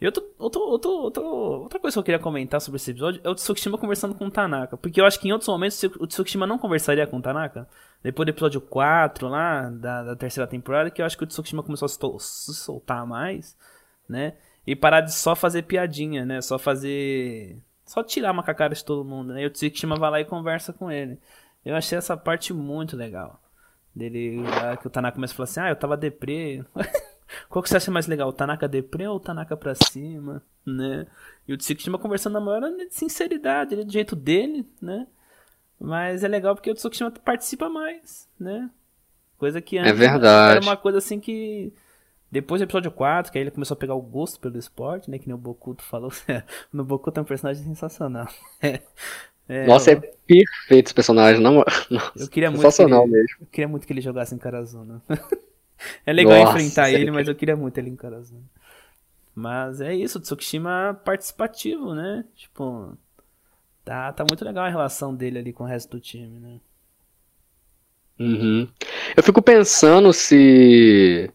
E outro, outro, outro, outro, outra coisa que eu queria comentar sobre esse episódio é o Tsukishima conversando com o Tanaka. Porque eu acho que em outros momentos o Tsukishima não conversaria com o Tanaka. Depois do episódio 4 lá, da, da terceira temporada, que eu acho que o Tsukishima começou a se soltar mais, né? E parar de só fazer piadinha, né? Só fazer. Só tirar uma cara de todo mundo, né? E o Tsukishima vai lá e conversa com ele. Eu achei essa parte muito legal. Dele, que o Tanaka começa a falar assim, ah, eu tava deprê. Qual que você acha mais legal, o Tanaka deprê ou o Tanaka pra cima, né? E o Tsukishima conversando na maior sinceridade, ele, do jeito dele, né? Mas é legal porque o Tsukishima participa mais, né? Coisa que é antes é verdade. era uma coisa assim que... Depois do episódio 4, que aí ele começou a pegar o gosto pelo esporte, né? Que nem o Bokuto falou. no Bokuto é um personagem sensacional. É, Nossa, eu... é perfeito esse personagem, não? eu queria muito sensacional ele... mesmo. Eu queria muito que ele jogasse em Karazuna. é legal Nossa, enfrentar ele, mas eu queria muito ele em Karazuna. Mas é isso, o Tsukishima participativo, né? Tipo, tá, tá muito legal a relação dele ali com o resto do time, né? Uhum. Eu fico pensando se.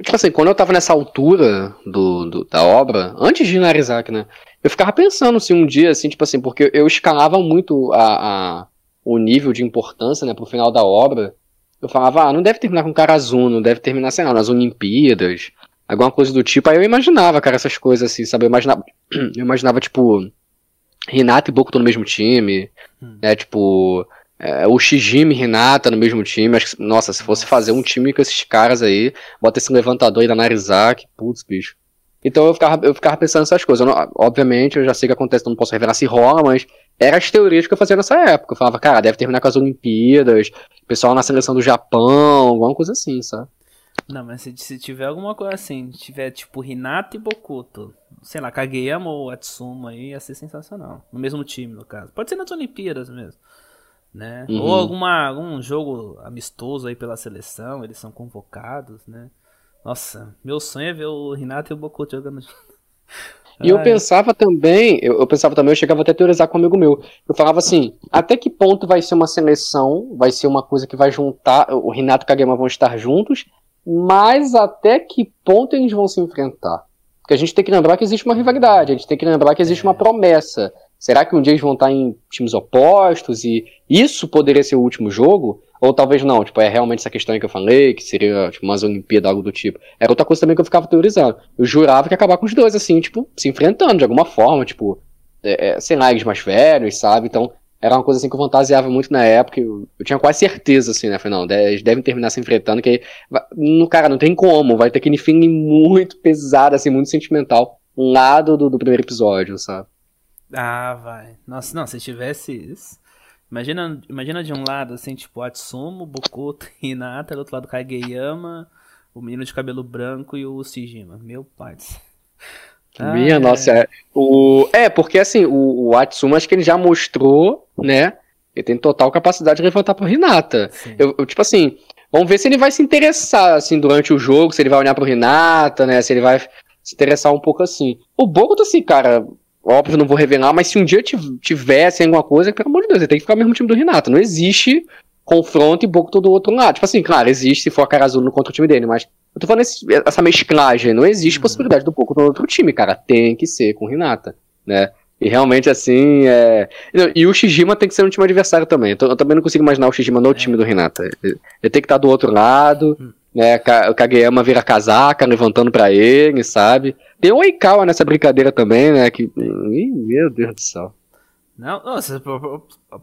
Tipo assim, quando eu tava nessa altura do, do da obra, antes de Narizaki, né? Eu ficava pensando se um dia, assim, tipo assim, porque eu escalava muito a, a, o nível de importância, né, pro final da obra. Eu falava, ah, não deve terminar com Karazuno, não deve terminar, sei lá, nas Olimpíadas, alguma coisa do tipo. Aí eu imaginava, cara, essas coisas assim, sabe? Eu imaginava, eu imaginava tipo, Renata e Bokuto no mesmo time, hum. né, tipo, é, o Shijimi e Renata no mesmo time. Acho que, nossa, se fosse fazer um time com esses caras aí, bota esse levantador aí da Narizaki, putz, bicho. Então eu ficava, eu ficava pensando nessas coisas. Eu não, obviamente, eu já sei que acontece, então não posso revelar se rola, mas eram as teorias que eu fazia nessa época. Eu falava, cara, deve terminar com as Olimpíadas, pessoal na seleção do Japão, alguma coisa assim, sabe? Não, mas se, se tiver alguma coisa assim, tiver tipo Hinata e Bokuto, sei lá, Kageyama ou Atsuma aí, ia ser sensacional. No mesmo time, no caso. Pode ser nas Olimpíadas mesmo. Né? Uhum. Ou alguma, algum jogo amistoso aí pela seleção, eles são convocados, né? Nossa, meu sonho é ver o Renato e o Bocuto jogando E eu pensava também, eu, eu, pensava também, eu chegava até a teorizar com um amigo meu. Eu falava assim, até que ponto vai ser uma seleção, vai ser uma coisa que vai juntar, o Renato e o Kagema vão estar juntos, mas até que ponto eles vão se enfrentar? Porque a gente tem que lembrar que existe uma rivalidade, a gente tem que lembrar que existe uma é. promessa. Será que um dia eles vão estar em times opostos e isso poderia ser o último jogo? Ou talvez não, tipo, é realmente essa questão que eu falei, que seria, tipo, umas Olimpíadas, algo do tipo. Era outra coisa também que eu ficava teorizando. Eu jurava que ia acabar com os dois, assim, tipo, se enfrentando de alguma forma, tipo, é, é, sei lá, eles mais velhos, sabe? Então, era uma coisa assim que eu fantasiava muito na época. Eu, eu tinha quase certeza, assim, né? Falei, não, eles devem terminar se enfrentando, que aí, cara, não tem como, vai ter aquele feeling muito pesado, assim, muito sentimental, lá do, do, do primeiro episódio, sabe? Ah, vai. Nossa, não, se tivesse isso. Imagina, imagina de um lado, assim, tipo, Atsumo, Bokuto, Hinata, do outro lado Kageyama, o menino de cabelo branco e o Sijima. Meu pai. Ah, Minha é. nossa, é. O, é, porque assim, o, o Atsumo acho que ele já mostrou, né? Ele tem total capacidade de levantar pro Hinata. Eu, eu, tipo assim, vamos ver se ele vai se interessar, assim, durante o jogo, se ele vai olhar pro Hinata, né? Se ele vai se interessar um pouco assim. O Bokuto, assim, cara, Óbvio, não vou revelar, mas se um dia tivesse alguma coisa, pelo amor de Deus, ele tem que ficar no mesmo time do Renato. Não existe confronto e Bokuto do outro lado. Tipo assim, claro, existe se for a Carazulo contra o time dele, mas eu tô falando esse, essa mesclagem. Não existe uhum. possibilidade do Bokuto no outro time, cara. Tem que ser com o Renata, né? E realmente, assim, é... E o Shijima tem que ser um time adversário também. Eu, também não consigo imaginar o Shijima no é. time do Renata. Ele, tem que estar do outro lado, hum. né? O Kageyama vira casaca, levantando para ele, sabe? Tem o Eikawa nessa brincadeira também, né? Que. Ih, meu Deus do céu. Não, nossa,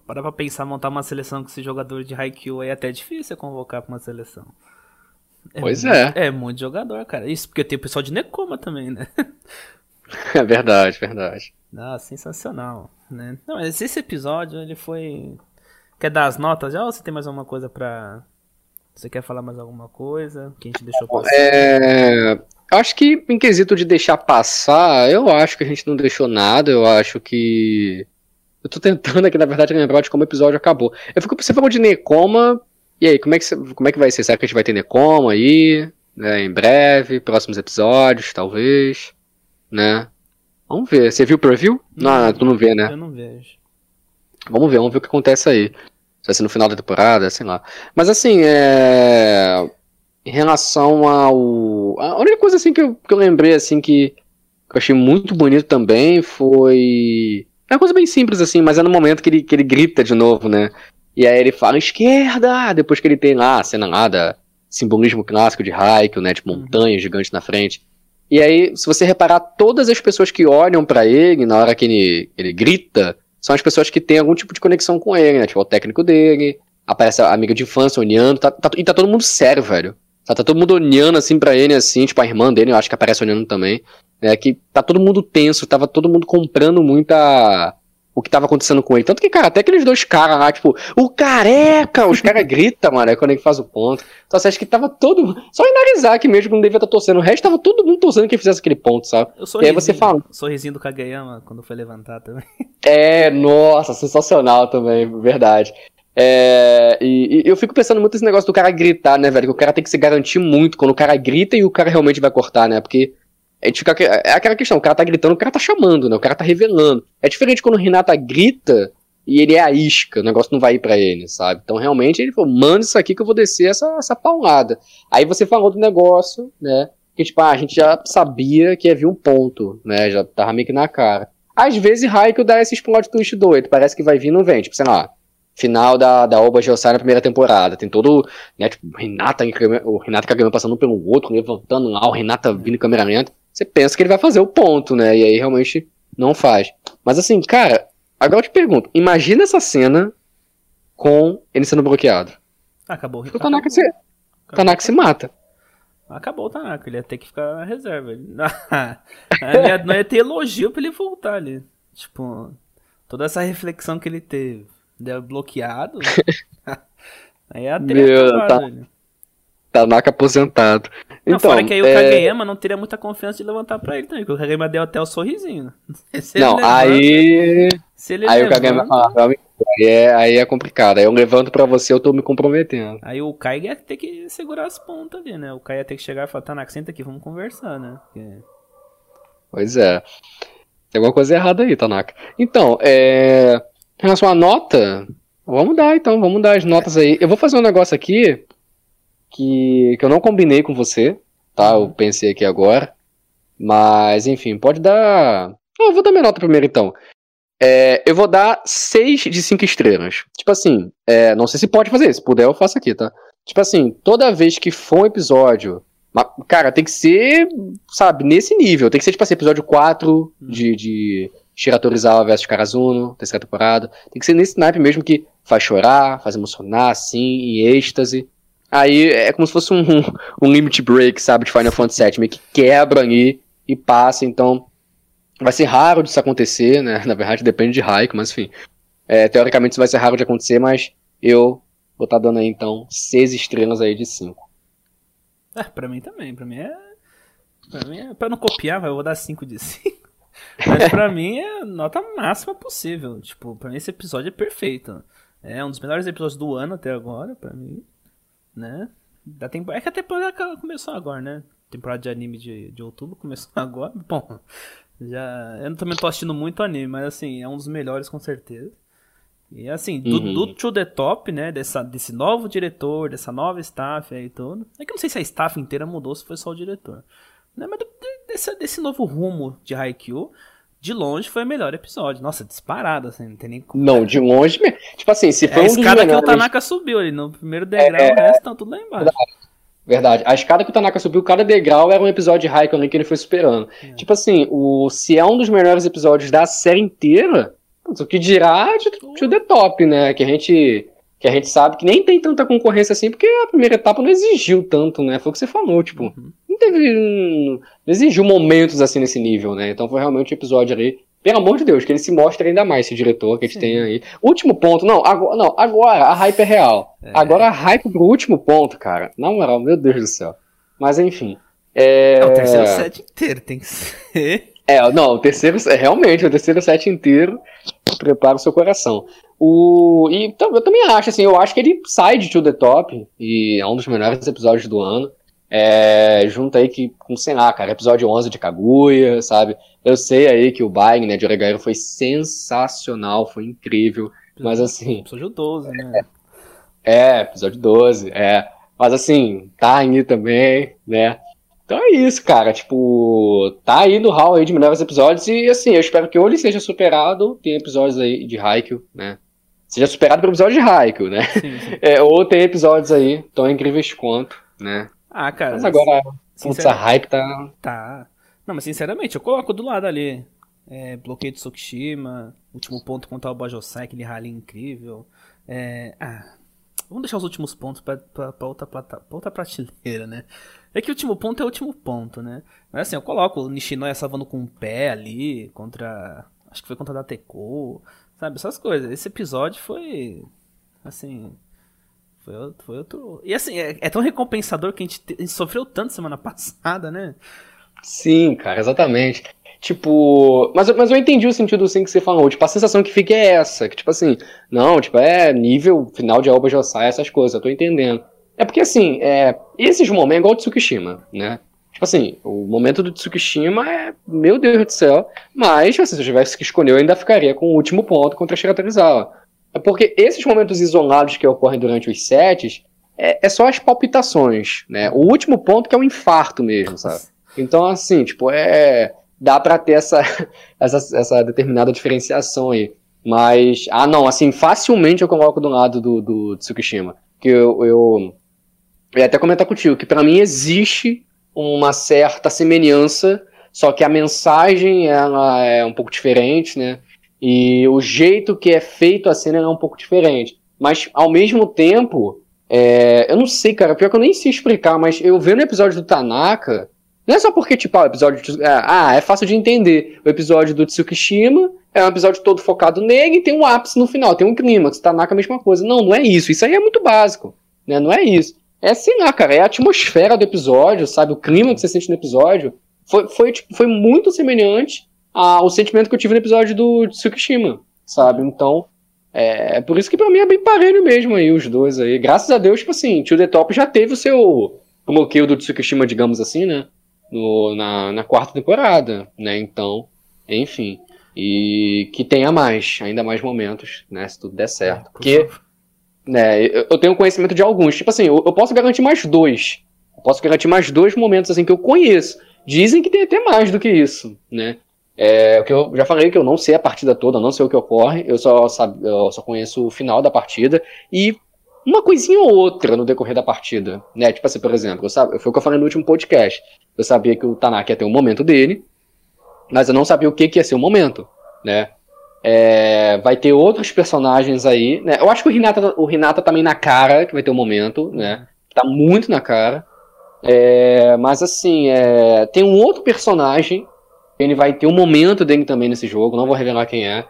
para pra pensar, montar uma seleção com esse jogador de Haikyuu aí é até difícil convocar pra uma seleção. É pois muito, é. É muito jogador, cara. Isso porque tem o pessoal de Nekoma também, né? É verdade, verdade. Ah, sensacional, né? Não, mas esse episódio, ele foi... Quer dar as notas já ou você tem mais alguma coisa pra... Você quer falar mais alguma coisa que a gente deixou passar? É... Acho que em quesito de deixar passar, eu acho que a gente não deixou nada, eu acho que. Eu tô tentando aqui, na verdade, lembrar de como o episódio acabou. Eu fico, você falou de Necoma, e aí, como é, que, como é que vai ser? Será que a gente vai ter Necoma aí? Né, em breve, próximos episódios, talvez, né? Vamos ver. Você viu o preview? Não, não, tu não vê, né? Eu não vejo. Vamos ver, vamos ver o que acontece aí. Se vai ser no final da temporada, sei lá. Mas assim, é. Em relação ao. A única coisa assim que eu, que eu lembrei, assim, que, que eu achei muito bonito também foi. É uma coisa bem simples, assim, mas é no momento que ele, que ele grita de novo, né? E aí ele fala esquerda! Depois que ele tem lá a cena lá da simbolismo clássico de Haikyuu, né? De montanha gigante na frente. E aí, se você reparar, todas as pessoas que olham para ele na hora que ele, ele grita, são as pessoas que têm algum tipo de conexão com ele, né? Tipo, o técnico dele, aparece a amiga de infância olhando, tá, tá, e tá todo mundo sério, velho. Tá, tá todo mundo olhando assim para ele, assim, tipo, a irmã dele, eu acho que aparece olhando também. Né? Que tá todo mundo tenso, tava todo mundo comprando muita o que tava acontecendo com ele. Tanto que, cara, até aqueles dois caras lá, tipo, o careca! Os caras gritam, mano, é quando ele faz o ponto. Então você acha que tava todo. Só em que mesmo que não devia estar tá torcendo. O resto tava todo mundo torcendo que ele fizesse aquele ponto, sabe? e aí você fala. Sorrisinho do Kageyama quando foi levantar também. É, nossa, sensacional também, verdade. É, e, e, eu fico pensando muito nesse negócio do cara gritar, né, velho? Que o cara tem que se garantir muito quando o cara grita e o cara realmente vai cortar, né? Porque é, fica, é aquela questão, o cara tá gritando, o cara tá chamando, né? O cara tá revelando. É diferente quando o Renata grita e ele é a isca, o negócio não vai ir para ele, sabe? Então realmente ele falou, manda isso aqui que eu vou descer essa, essa paulada. Aí você falou do negócio, né? Que tipo, ah, a gente já sabia que havia um ponto, né? Já tava meio que na cara. Às vezes Raikkonen dá esse plot twist doido, parece que vai vir e não vem. Tipo, sei lá, final da, da Oba Geosai na primeira temporada. Tem todo, né, tipo, Renata, o Renata Kagami passando pelo outro, levantando lá, o Renata vindo em câmera você pensa que ele vai fazer o ponto, né? E aí realmente não faz. Mas assim, cara, agora eu te pergunto, imagina essa cena com ele sendo bloqueado. Acabou. O Tanaka, se, acabou. Tanaka se mata. Acabou o Tanaka, ele ia ter que ficar na reserva. Não, ia, não ia ter elogio pra ele voltar ali. Tipo, toda essa reflexão que ele teve. Deu bloqueado. aí ia ter Meu, tá, Tanaka aposentado. Não, então, fora que aí o é... Kageyama não teria muita confiança de levantar pra ele também, porque o Kageyama deu até o sorrisinho. não, levanta, aí. Se ele aí levanta, o Kageyama fala, aí é, aí é complicado. Aí eu levanto pra você, eu tô me comprometendo. Aí o Kai ia ter que segurar as pontas ali, né? O Kai ia ter que chegar e falar, Tanaka, senta aqui, vamos conversar, né? Porque... Pois é. Tem alguma coisa errada aí, Tanaka. Então, é. Em relação à nota, vamos dar então, vamos dar as notas aí. Eu vou fazer um negócio aqui que, que eu não combinei com você, tá? Eu uhum. pensei aqui agora. Mas, enfim, pode dar. Ah, eu vou dar minha nota primeiro então. É, eu vou dar 6 de 5 estrelas. Tipo assim, é, não sei se pode fazer, se puder eu faço aqui, tá? Tipo assim, toda vez que for um episódio. Cara, tem que ser, sabe, nesse nível. Tem que ser, tipo assim, episódio 4 uhum. de, Shiratorizawa vs Karazuno, terceira temporada. Tem que ser nesse naipe mesmo que faz chorar, faz emocionar, assim, em êxtase. Aí é como se fosse um, um limit break, sabe, de Final Fantasy VII, meio que quebra ali e passa, então vai ser raro disso acontecer, né, na verdade depende de Raiko, mas enfim, é, teoricamente isso vai ser raro de acontecer, mas eu vou estar tá dando aí então 6 estrelas aí de 5. É, pra mim também, pra mim é... Pra mim é... Pra não copiar, eu vou dar 5 de 5. Mas pra mim é nota máxima possível. Tipo, pra mim esse episódio é perfeito. É um dos melhores episódios do ano até agora, pra mim né? Da tempo... É que a temporada começou agora, né? temporada de anime de, de outubro começou agora. Bom, já. Eu também tô assistindo muito anime, mas assim, é um dos melhores com certeza. E assim, do, uhum. do To The Top, né? Dessa, desse novo diretor, dessa nova staff aí todo. É que eu não sei se a staff inteira mudou, se foi só o diretor. Né? Mas desse, desse novo rumo de Haikyuu, de longe foi o melhor episódio. Nossa, disparado, assim, não tem nem como. Não, de longe mesmo. Tipo assim, se foi é a um escada que o Tanaka subiu ali, no primeiro degrau, é, o resto tá tudo lá embaixo. Verdade. A escada que o Tanaka subiu, cada degrau era um episódio de Raikkonen que ele foi superando. É. Tipo assim, o, se é um dos melhores episódios da série inteira, o que dirá de, de The Top, né? Que a gente que a gente sabe que nem tem tanta concorrência assim, porque a primeira etapa não exigiu tanto, né? Foi o que você falou, tipo, uhum. Não teve. Não exigiu momentos assim nesse nível, né? Então foi realmente um episódio ali. Pelo amor de Deus, que ele se mostre ainda mais, esse diretor que a gente Sim. tem aí. Último ponto, não, agora, não, agora a hype é real. É. Agora a hype pro último ponto, cara. Na moral, meu Deus do céu. Mas enfim. É, é o terceiro set inteiro, tem que ser. É, não, o terceiro, realmente, o terceiro set inteiro prepara o seu coração. O, e eu também acho, assim, eu acho que ele sai de To The Top, e é um dos melhores episódios do ano. É, junto aí que, com, sei lá, cara, episódio 11 de Kaguya, sabe? Eu sei aí que o Bayern, né, de Oregairo foi sensacional, foi incrível, mas assim... Episódio 12, né? É, episódio 12, é. Mas assim, tá aí também, né? Então é isso, cara. Tipo, tá aí no hall aí de melhores episódios. E assim, eu espero que ou ele seja superado. Tem episódios aí de Haikyuu, né? Seja superado pelo episódio de Haikyuu, né? Sim, sim. É, ou tem episódios aí tão incríveis quanto, né? Ah, cara. Mas agora, putz, a hype tá. Tá. Não, mas sinceramente, eu coloco do lado ali. É, bloqueio de Tsukishima. Último ponto contra o Bajosai, aquele rally incrível. É, ah, Vamos deixar os últimos pontos pra, pra, pra, outra, pra, outra prateleira, né? É que o último ponto é o último ponto, né? Mas assim, eu coloco o Nishinoya salvando com o pé ali, contra. Acho que foi contra a Dateco, sabe? Essas coisas. Esse episódio foi. Assim. Foi. Foi outro... E assim, é, é tão recompensador que a gente, a gente sofreu tanto semana passada, né? Sim, cara, exatamente. Tipo, mas, mas eu entendi o sentido assim que você falou. Tipo, a sensação que fica é essa, que tipo assim, não, tipo, é nível final de Alba Josai, essas coisas, eu tô entendendo. É porque assim, é, esses momentos, igual o Tsukishima, né? Tipo assim, o momento do Tsukishima é, meu Deus do céu, mas assim, se eu tivesse que escolher, eu ainda ficaria com o último ponto contra Shiratorizawa. É porque esses momentos isolados que ocorrem durante os sets é, é só as palpitações, né? O último ponto que é o infarto mesmo, sabe? Então, assim, tipo, é dá para ter essa, essa, essa determinada diferenciação aí. Mas, ah não, assim, facilmente eu coloco do lado do, do Tsukishima. Que eu, eu, eu ia até comentar contigo, que para mim existe uma certa semelhança, só que a mensagem ela é um pouco diferente, né? E o jeito que é feito a cena é um pouco diferente. Mas, ao mesmo tempo, é, eu não sei, cara, pior que eu nem sei explicar, mas eu vendo o episódio do Tanaka, não é só porque, tipo, ah, o episódio. De, ah, é fácil de entender. O episódio do Tsukishima é um episódio todo focado nele e tem um ápice no final, tem um clímax, Tanaka é a mesma coisa. Não, não é isso. Isso aí é muito básico. Né? Não é isso. É sei lá, cara, é a atmosfera do episódio, sabe? O clima que você sente no episódio. Foi, foi, tipo, foi muito semelhante ao sentimento que eu tive no episódio do Tsukishima, sabe? Então, é, é por isso que pra mim é bem parelho mesmo aí, os dois aí. Graças a Deus, tipo assim, Tio The Top já teve o seu bloqueio do Tsukishima, digamos assim, né? no, na, na quarta temporada, né? Então, enfim. E que tenha mais, ainda mais momentos, né? Se tudo der certo. Porque, né, eu tenho conhecimento de alguns. Tipo assim, eu, eu posso garantir mais dois. Eu posso garantir mais dois momentos, assim, que eu conheço. Dizem que tem até mais do que isso, né? É, o que eu já falei que eu não sei a partida toda, não sei o que ocorre, eu só, sabe, eu só conheço o final da partida e uma coisinha ou outra no decorrer da partida, né? Tipo assim, por exemplo, eu sabe, foi o que eu falei no último podcast. Eu sabia que o Tanaka ia ter um momento dele, mas eu não sabia o que, que ia ser o momento, né? É, vai ter outros personagens aí, né? Eu acho que o Hinata, o Hinata também na cara que vai ter um momento, né? Tá muito na cara. É, mas assim, é, tem um outro personagem, ele vai ter um momento dele também nesse jogo, não vou revelar quem é.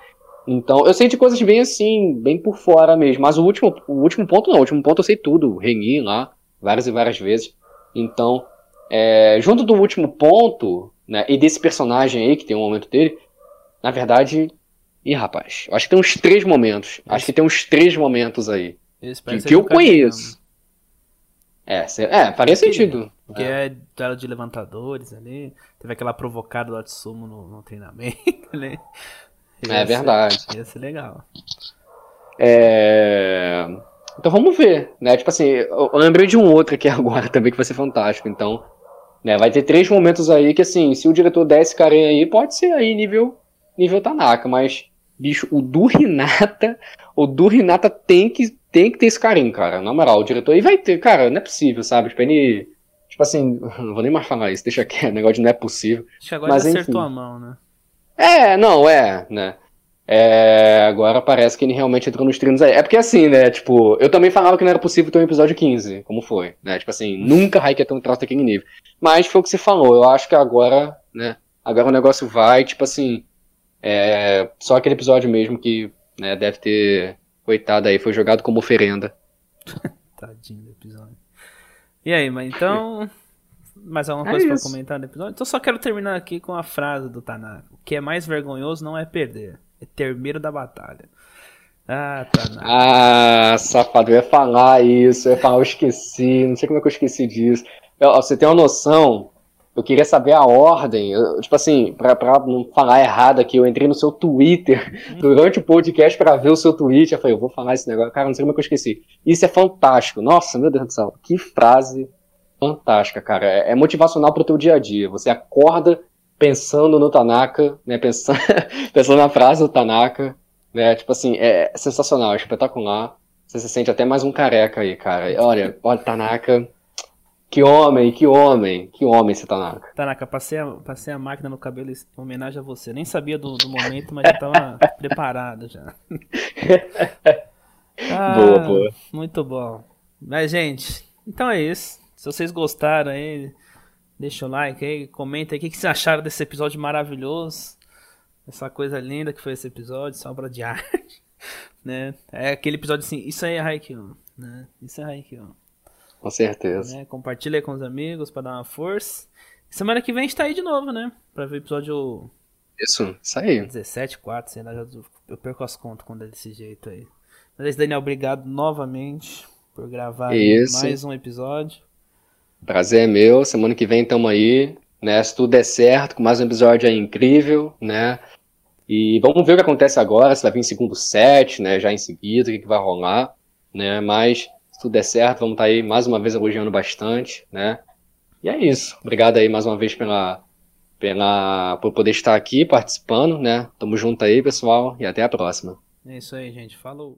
Então, eu sei de coisas bem assim, bem por fora mesmo. Mas o último, o último ponto não, o último ponto eu sei tudo. Reni lá, várias e várias vezes. Então, é, junto do último ponto, né, e desse personagem aí, que tem um momento dele, na verdade. Ih, rapaz, acho que tem uns três momentos. Esse... Acho que tem uns três momentos aí. Que, que eu conheço. É, é, faria sentido. Porque é. é tela de levantadores ali. Teve aquela provocada do Atsumo no, no treinamento, né? é verdade. Ia ser legal. É... Então vamos ver, né? Tipo assim, eu lembrei de um outro aqui agora também que vai ser fantástico. Então, né, vai ter três momentos aí que, assim, se o diretor der esse carinha aí, pode ser aí nível, nível Tanaka, mas, bicho, o do Renata, o do Renata tem que, tem que ter esse carinho, cara. Na moral, o diretor aí vai ter, cara, não é possível, sabe? Tipo, ele. Tipo assim, não vou nem mais falar isso, deixa quieto, negócio de não é possível. Acho que agora mas, acertou enfim. a mão, né? É, não, é, né? É, agora parece que ele realmente entrou nos treinos aí. É porque assim, né? Tipo, eu também falava que não era possível ter um episódio 15, como foi, né? Tipo assim, nunca ter um traço daquele nível. Mas foi o que você falou, eu acho que agora, né? Agora o negócio vai, tipo assim. É, só aquele episódio mesmo que né, deve ter. Coitado aí, foi jogado como oferenda. Tadinho. E aí, mas então. Mais alguma é coisa pra comentar no episódio? Então só quero terminar aqui com a frase do Tanaka. O que é mais vergonhoso não é perder, é ter medo da batalha. Ah, Tanaka. Ah, safado, eu ia falar isso, eu ia falar, eu esqueci, não sei como é que eu esqueci disso. Eu, você tem uma noção, eu queria saber a ordem, eu, tipo assim, pra, pra não falar errado aqui, eu entrei no seu Twitter durante o podcast pra ver o seu tweet, eu falei, eu vou falar esse negócio, cara, não sei como é que eu esqueci. Isso é fantástico, nossa, meu Deus do céu, que frase fantástica, cara, é, é motivacional pro teu dia a dia, você acorda pensando no Tanaka, né, pensando, pensando na frase do Tanaka, né? Tipo assim, é sensacional, é espetacular. Você se sente até mais um careca aí, cara. Olha, olha, Tanaka. Que homem, que homem, que homem Tanaka. Tanaka, passei a, passei a máquina no cabelo em homenagem a você. Nem sabia do, do momento, mas já tava preparado já. Ah, boa, boa. Muito bom. Mas, gente, então é isso. Se vocês gostaram aí, deixa o like aí, comenta aí o que, que vocês acharam desse episódio maravilhoso essa coisa linda que foi esse episódio, essa obra de arte, né? É aquele episódio assim, isso aí é Haikyuu, né? Isso é Haikyuu. Com certeza. Né? Compartilha aí com os amigos para dar uma força. Semana que vem a gente tá aí de novo, né? Pra ver o episódio... Isso, isso aí. 17, 4, sei lá, eu perco as contas quando é desse jeito aí. Mas é isso, Daniel, obrigado novamente por gravar mais um episódio. Prazer é meu, semana que vem tamo aí, né? Se tudo der certo, com mais um episódio aí incrível, né? E vamos ver o que acontece agora, se vai vir segundo set, né? Já em seguida, o que, que vai rolar, né? Mas tudo der certo, vamos estar tá aí mais uma vez elogiando bastante, né? E é isso. Obrigado aí mais uma vez pela, pela, por poder estar aqui participando, né? Tamo junto aí, pessoal, e até a próxima. É isso aí, gente. Falou.